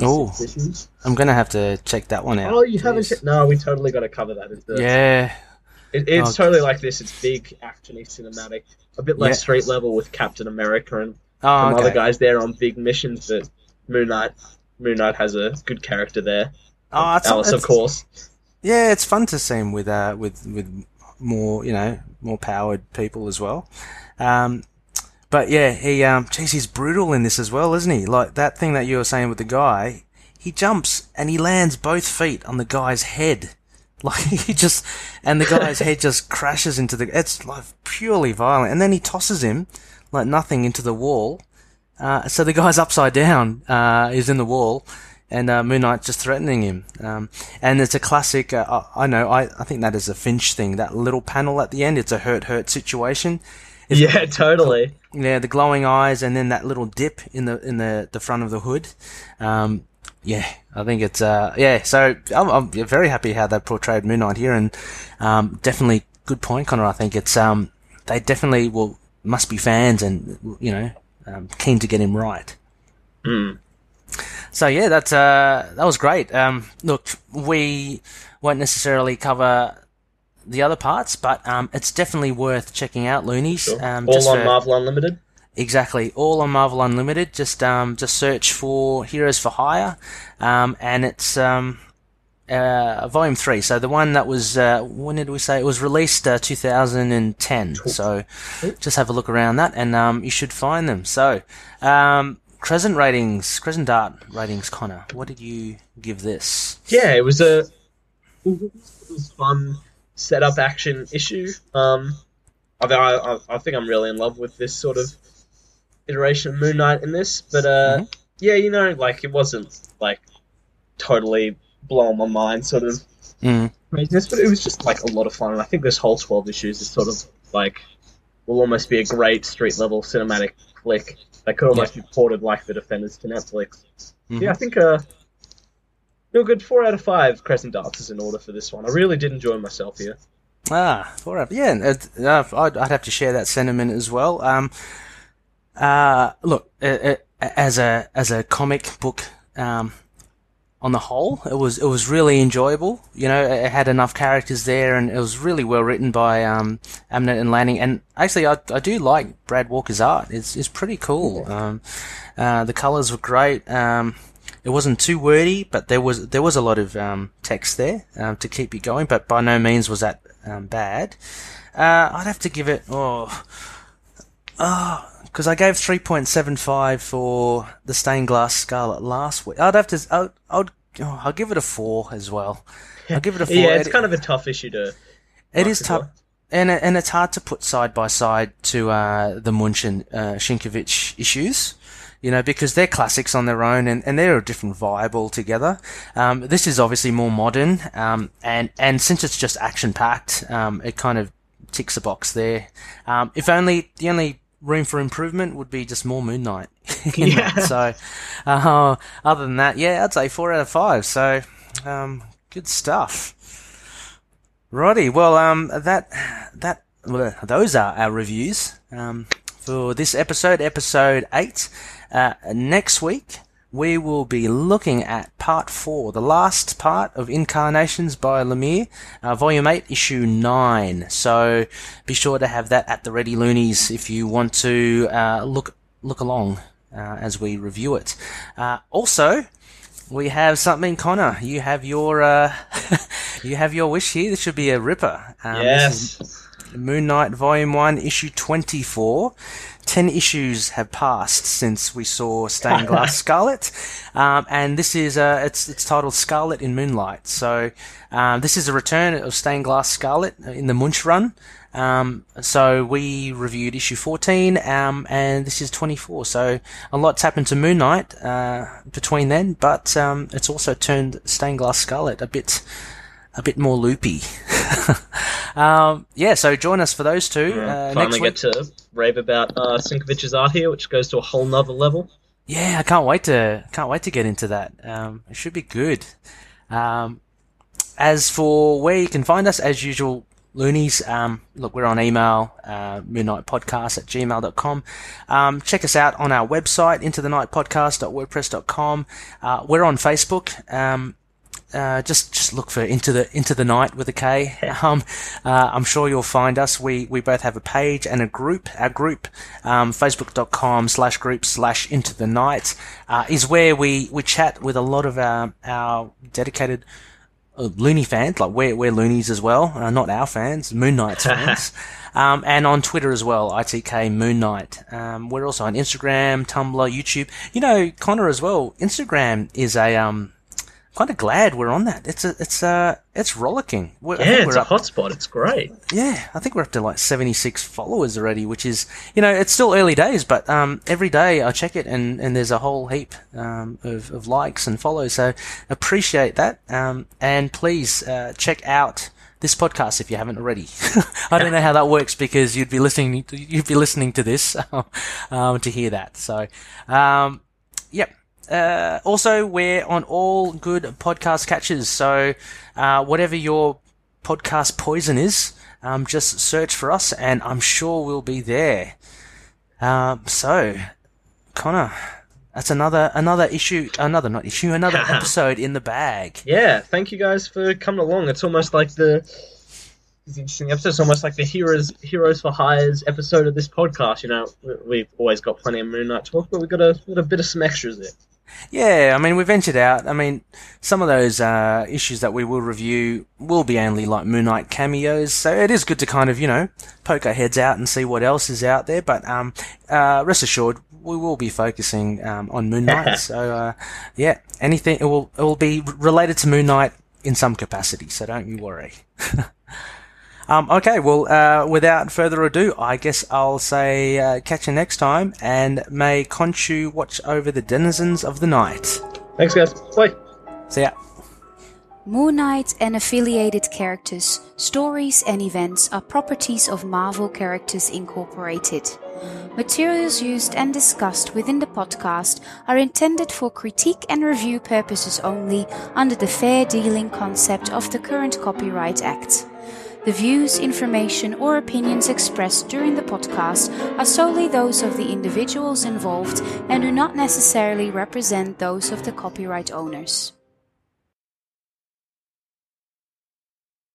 Ooh. Six issues. I'm gonna have to check that one out. Oh, you haven't? Jeez. checked- No, we totally got to cover that. The- Yeah, it, it's Oh. totally like this. It's big, actiony, cinematic. A bit less Yeah. street level with Captain America and oh, some okay. other guys there on big missions, but Moon Knight, Moon Knight has a good character there. Oh, it's, Ellis, of it's- course. Yeah, it's fun to see him with uh with with more you know more powered people as well. Um, but yeah, he um, geez, he's brutal in this as well, isn't he? Like that thing that you were saying with the guy, he jumps and he lands both feet on the guy's head. Like he just, and the guy's head just crashes into the. It's like purely violent, and then he tosses him like nothing into the wall. Uh, so the guy's upside down. Uh, is in the wall, and uh, Moon Knight just threatening him. Um, and it's a classic. Uh, I, I know. I, I think that is a Finch thing. That little panel at the end. It's a hurt hurt situation. It's- Yeah, totally. Yeah, the glowing eyes, and then that little dip in the in the the front of the hood. Um, yeah, I think it's uh, yeah. So I'm, I'm very happy how they portrayed Moon Knight here, and um, definitely good point, Connor. I think it's um, they definitely will must be fans, and you know, um, keen to get him right. Mm. So yeah, that's uh, that was great. Um, look, we won't necessarily cover the other parts, but um, it's definitely worth checking out Loonies. Sure. Um, All just on for- Marvel Unlimited. Exactly, all on Marvel Unlimited. Just um, just search for Heroes for Hire, um, and it's um, uh, volume three. So the one that was uh, when did we say it was released? Uh, 2010. So just have a look around that, and um, you should find them. So um, Crescent ratings, Crescent Dart ratings. Connor, what did you give this? Yeah, it was a it was fun setup action issue. Um, I, think I, I, think I'm really in love with this sort of iteration of Moon Knight in this, but uh, Mhm. yeah, you know, like it wasn't like totally blowing my mind, sort of Mm, craziness, but it was just like a lot of fun. And I think this whole 12 issues is sort of like will almost be a great street level cinematic flick that could almost be ported like the Defenders to Netflix. mhm. Yeah, I think uh, no good. Four out of five Crescent Darts is in order for this one. I really did enjoy myself here. Ah, four up. Yeah, uh, I'd, I'd have to share that sentiment as well. Um, uh, look, uh, uh, as a as a comic book, um, on the whole, it was it was really enjoyable. You know, it had enough characters there, and it was really well written by um, and Lanning. And actually, I, I do like Brad Walker's art. It's it's pretty cool. Um, uh, the colors were great. Um, it wasn't too wordy, but there was there was a lot of um, text there um, to keep you going. But by no means was that um, bad. Uh, I'd have to give it oh oh because I gave three point seven five for the stained glass scarlet last week. I'd have to I'd, I'd oh, I'll give it a four as well. I'll give it a four. Yeah, it's It- kind of a tough issue to. it is tough, and it, and it's hard to put side by side to uh, the Moench and uh, Sienkiewicz issues, you know, because they're classics on their own, and, and they're a different vibe altogether. Um, this is obviously more modern, um, and and since it's just action packed, um, it kind of ticks a box there. Um, if only the only room for improvement would be just more Moon Knight. Yeah. that. So, uh, other than that, yeah, I'd say four out of five. So, um, good stuff. Righty, well, um, that that well, those are our reviews um, for this episode, episode eight. Uh, next week we will be looking at part four, the last part of Incarnations by Lemire, uh, volume eight, issue nine. So be sure to have that at the ready, loonies, if you want to uh, look look along uh, as we review it. Uh, also, we have something, Connor. You have your uh, you have your wish here. This should be a ripper. Um, yes. Moon Knight Volume One, Issue Twenty Four. Ten issues have passed since we saw Stained Glass Scarlet, um, and this is uh, it's it's titled Scarlet in Moonlight. So um, this is a return of Stained Glass Scarlet in the Moench run. Um, so we reviewed issue 14, um, and this is 24. So a lot's happened to Moon Knight uh, between then, but um, it's also turned Stained Glass Scarlet a bit a bit more loopy. um, yeah, so join us for those two. Yeah, uh, finally next get to rave about uh, Sienkiewicz's art here, which goes to a whole nother level. Yeah, I can't wait to can't wait to get into that. Um, it should be good. Um, as for where you can find us, as usual, loonies, um, look, we're on email, uh, moonknightpodcast at gmail.com. Um, check us out on our website, into the knight podcast.wordpress.com. Uh, we're on Facebook. Um, uh, just just look for into the into the knight with a K. Um, uh, I'm sure you'll find us. We we both have a page and a group. Our group, um, facebook.com slash group slash into the knight, uh, is where we we chat with a lot of our our dedicated uh, loony fans. Like we're we're loonies as well, uh, not our fans, Moon Knight's fans. Um, and on Twitter as well, ITK Moon Knight. Um, we're also on Instagram, Tumblr, YouTube. You know, Connor as well. Instagram is a um, kind of glad we're on that. It's a, it's uh, it's rollicking. We're, Yeah, it's a hotspot. It's great. yeah, I think we're up to like 76 followers already, which is, you know, it's still early days, but um, every day I check it and, and there's a whole heap um, of, of likes and follows. So appreciate that. Um, and please uh, check out this podcast if you haven't already. I don't know how that works because you'd be listening to, you'd be listening to this um, to hear that. So, um, yep. Uh, also, we're on all good podcast catches. So, uh, whatever your podcast poison is, um, just search for us, and I'm sure we'll be there. Um, so, Connor, that's another another issue, another not issue, another episode in the bag. Yeah, thank you guys for coming along. It's almost like the it's interesting episode. It's almost like the heroes heroes for hires episode of this podcast. You know, we- we've always got plenty of Moon Knight talk, but we've got a, got a bit of some extras there. Yeah, I mean, we ventured out. I mean, some of those uh, issues that we will review will be only like Moon Knight cameos, so it is good to kind of, you know, poke our heads out and see what else is out there. But um, uh, rest assured, we will be focusing um, on Moon Knight. so uh, yeah, anything it will it will be related to Moon Knight in some capacity. So don't you worry. Um, okay, well, uh, without further ado, I guess I'll say uh, catch you next time, and may Khonshu watch over the denizens of the night. Thanks, guys. Bye. See ya. Moon Knight and affiliated characters, stories, and events are properties of Marvel Characters Incorporated. Materials used and discussed within the podcast are intended for critique and review purposes only under the fair dealing concept of the current Copyright Act. The views, information, or opinions expressed during the podcast are solely those of the individuals involved and do not necessarily represent those of the copyright owners.